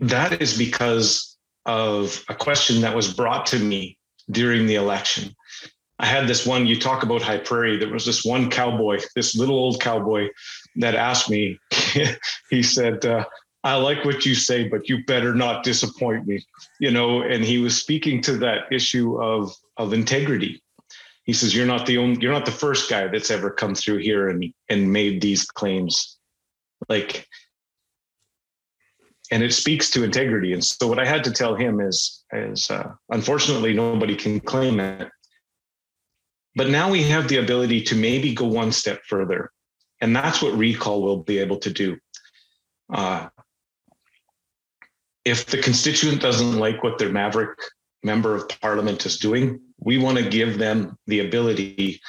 that is because of a question that was brought to me during the election. I had this one, you talk about High Prairie. There was this one cowboy, this little old cowboy that asked me, he said, uh, I like what you say, but you better not disappoint me. You know, and he was speaking to that issue of of integrity. He says, You're not the only you're not the first guy that's ever come through here and and made these claims. Like and it speaks to integrity. And so what I had to tell him is is uh, unfortunately nobody can claim it but now we have the ability to maybe go one step further. And that's what recall will be able to do. Uh, if the constituent doesn't like what their maverick member of parliament is doing, we want to give them the ability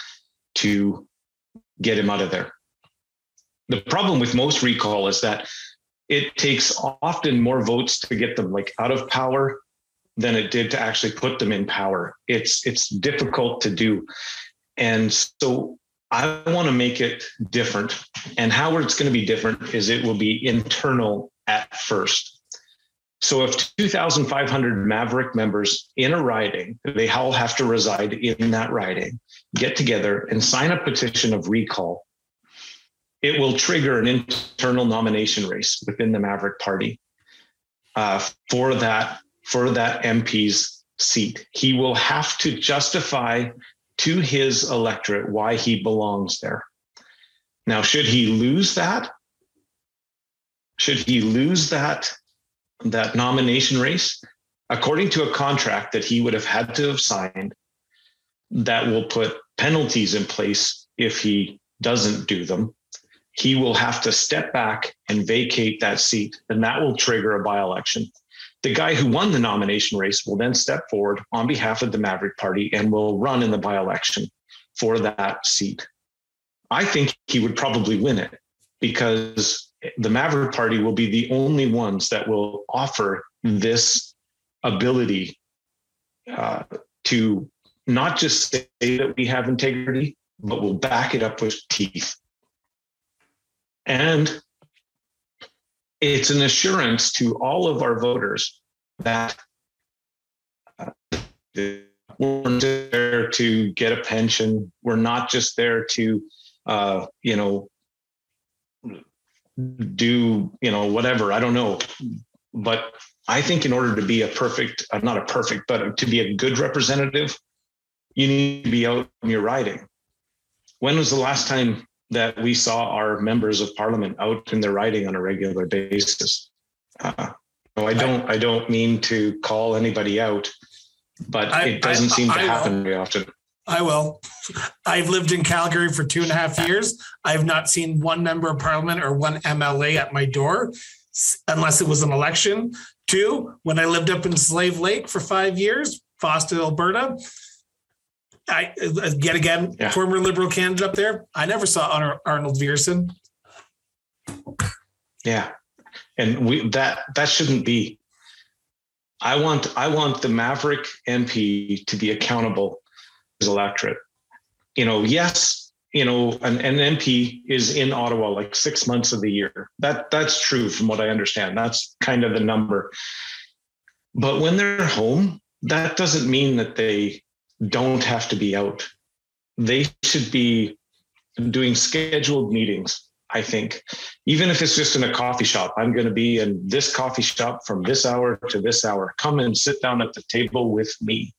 to get him out of there. The problem with most recall is that it takes often more votes to get them like out of power than it did to actually put them in power. It's it's difficult to do. And so I want to make it different. And how it's going to be different is it will be internal at first. So if 2,500 Maverick members in a riding, they all have to reside in that riding, get together and sign a petition of recall. It will trigger an internal nomination race within the Maverick Party uh, for that for that MP's seat. He will have to justify to his electorate why he belongs there. Now, should he lose that? Should he lose that that nomination race? According to a contract that he would have had to have signed, that will put penalties in place if he doesn't do them. He will have to step back and vacate that seat, and that will trigger a by election. the guy who won the nomination race will then step forward on behalf of the Maverick Party and will run in the by election for that seat. I think he would probably win it because the Maverick Party will be the only ones that will offer this ability uh, to not just say that we have integrity, but we'll back it up with teeth. And it's an assurance to all of our voters that uh, we're there to get a pension. We're not just there to, uh, you know, do you know whatever. I don't know, but I think in order to be a perfect, uh, not a perfect, but to be a good representative, you need to be out in your riding. When was the last time that we saw our members of parliament out in their riding on a regular basis? Uh, no, I don't. I don't mean to call anybody out, but I, it doesn't I, seem to I happen very often. I will. I've lived in Calgary for two and a half years. I have not seen one member of parliament or one MLA at my door unless it was an election. Two, when I lived up in Slave Lake for five years, Foster, Alberta, I yet again yeah. former Liberal candidate up there. I never saw Arnold Viersen. Yeah, and we that that shouldn't be. I want I want the Maverick MP to be accountable electorate. You know, yes, you know, an, an MP is in Ottawa like six months of the year. That that's true from what I understand. That's kind of the number. But when they're home, that doesn't mean that they don't have to be out. They should be doing scheduled meetings. I think, even if it's just in a coffee shop, I'm going to be in this coffee shop from this hour to this hour. Come and sit down at the table with me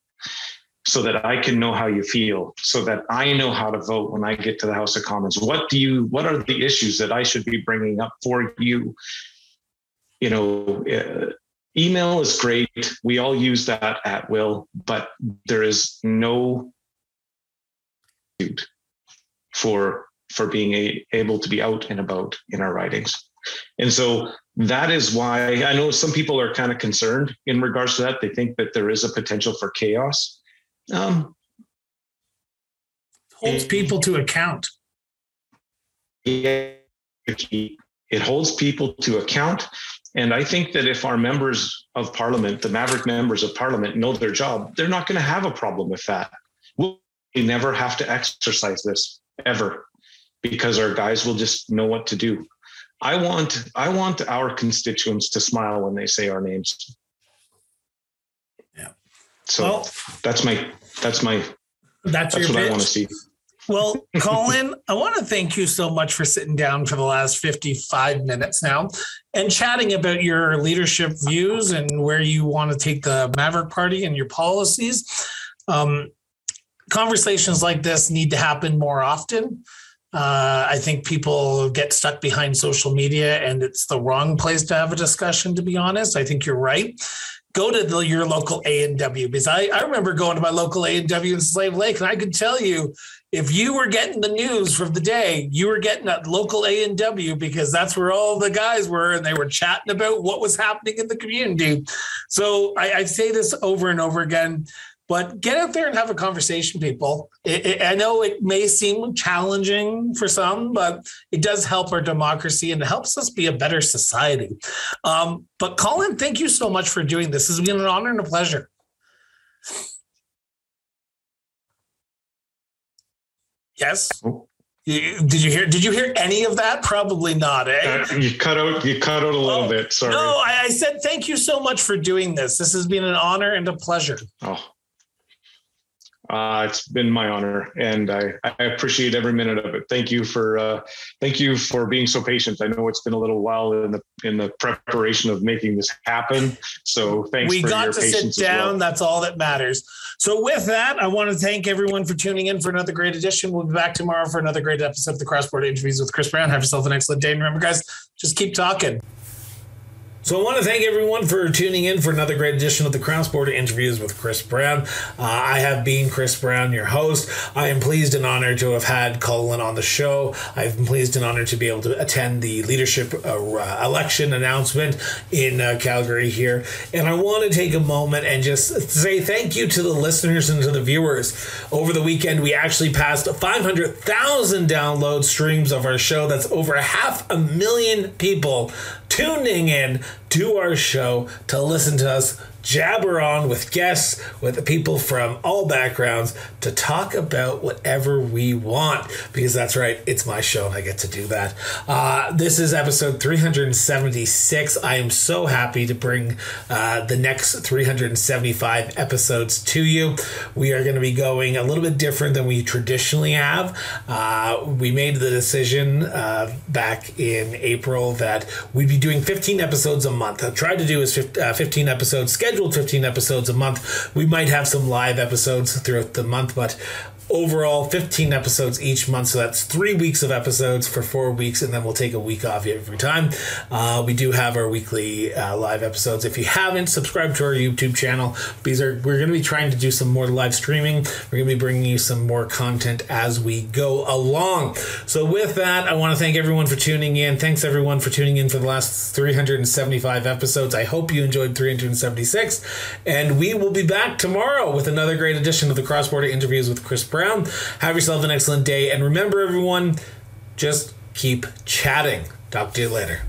so that I can know how you feel, so that I know how to vote when I get to the House of Commons. What do you, what are the issues that I should be bringing up for you? You know, uh, email is great. We all use that at will, but there is no for for being a, able to be out and about in our ridings. And so that is why I know some people are kind of concerned in regards to that. They think that there is a potential for chaos. Um, holds people to account. Yeah, it holds people to account. And I think that if our members of parliament, the Maverick members of parliament, know their job, they're not going to have a problem with that. We never have to exercise this ever because our guys will just know what to do. I want I want our constituents to smile when they say our names. Yeah. So well, that's my that's my that's, that's what pitch. I want to see. Well, Colin, I want to thank you so much for sitting down for the last 55 minutes now and chatting about your leadership views and where you want to take the Maverick Party and your policies. Um, conversations like this need to happen more often. Uh, I think people get stuck behind social media and it's the wrong place to have a discussion, to be honest. I think you're right go to the, your local A and W because I, I remember going to my local A and W in Slave Lake, and I could tell you if you were getting the news from the day, you were getting at local A and W because that's where all the guys were, and they were chatting about what was happening in the community. So I, I say this over and over again. But get out there and have a conversation, people. It, it, I know it may seem challenging for some, but it does help our democracy and it helps us be a better society. Um, but Colin, thank you so much for doing this. It's been an honor and a pleasure. Yes. Did you hear? Did you hear any of that? Probably not. Eh? Uh, you cut out. You cut out a little oh, bit. Sorry. No, I, I, said thank you so much for doing this. This has been an honor and a pleasure. Oh, uh, it's been my honor, and I, I, appreciate every minute of it. Thank you for uh, thank you for being so patient. I know it's been a little while in the in the preparation of making this happen. So thanks. We got to sit down. Well. That's all that matters. So with that, I want to thank everyone for tuning in for another great edition. We'll be back tomorrow for another great episode of the Cross Border Interviews with Chris Brown. Have yourself an excellent day, and remember, guys, just keep talking. So I want to thank everyone for tuning in for another great edition of the Cross Border Interviews with Chris Brown. Uh, I have been Chris Brown, your host. I am pleased and honored to have had Colin on the show. I've been pleased and honored to be able to attend the leadership uh, election announcement in uh, Calgary here. And I want to take a moment and just say thank you to the listeners and to the viewers. Over the weekend, we actually passed 500,000 download streams of our show. That's over half a million people tuning in to our show to listen to us jabber on with guests, with people from all backgrounds to talk about whatever we want. Because that's right, it's my show and I get to do that. Uh, this is episode 376. I am so happy to bring uh, the next 375 episodes to you. We are going to be going a little bit different than we traditionally have. Uh, we made the decision uh, back in April that we'd be doing 15 episodes a month. I tried to do is 15 episodes scheduled scheduled 15 episodes a month. We might have some live episodes throughout the month, but overall 15 episodes each month. So that's three weeks of episodes for four weeks and then we'll take a week off every time. Uh, we do have our weekly uh, live episodes. If you haven't subscribed to our youtube channel these are we're going to be trying to do some more live streaming. We're going to be bringing you some more content as we go along. So with that i want to thank everyone for tuning in. Thanks everyone for tuning in for the last 375 episodes. I hope you enjoyed 376 and we will be back tomorrow with another great edition of the cross border interviews with chris Brown Brown. Have yourself an excellent day. And remember, everyone, just keep chatting. Talk to you later.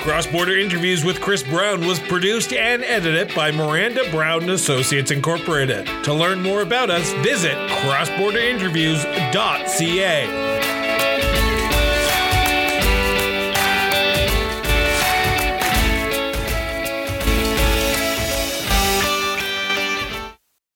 Cross Border Interviews with Chris Brown was produced and edited by Miranda Brown Associates Incorporated. To learn more about us, visit crossborderinterviews.ca.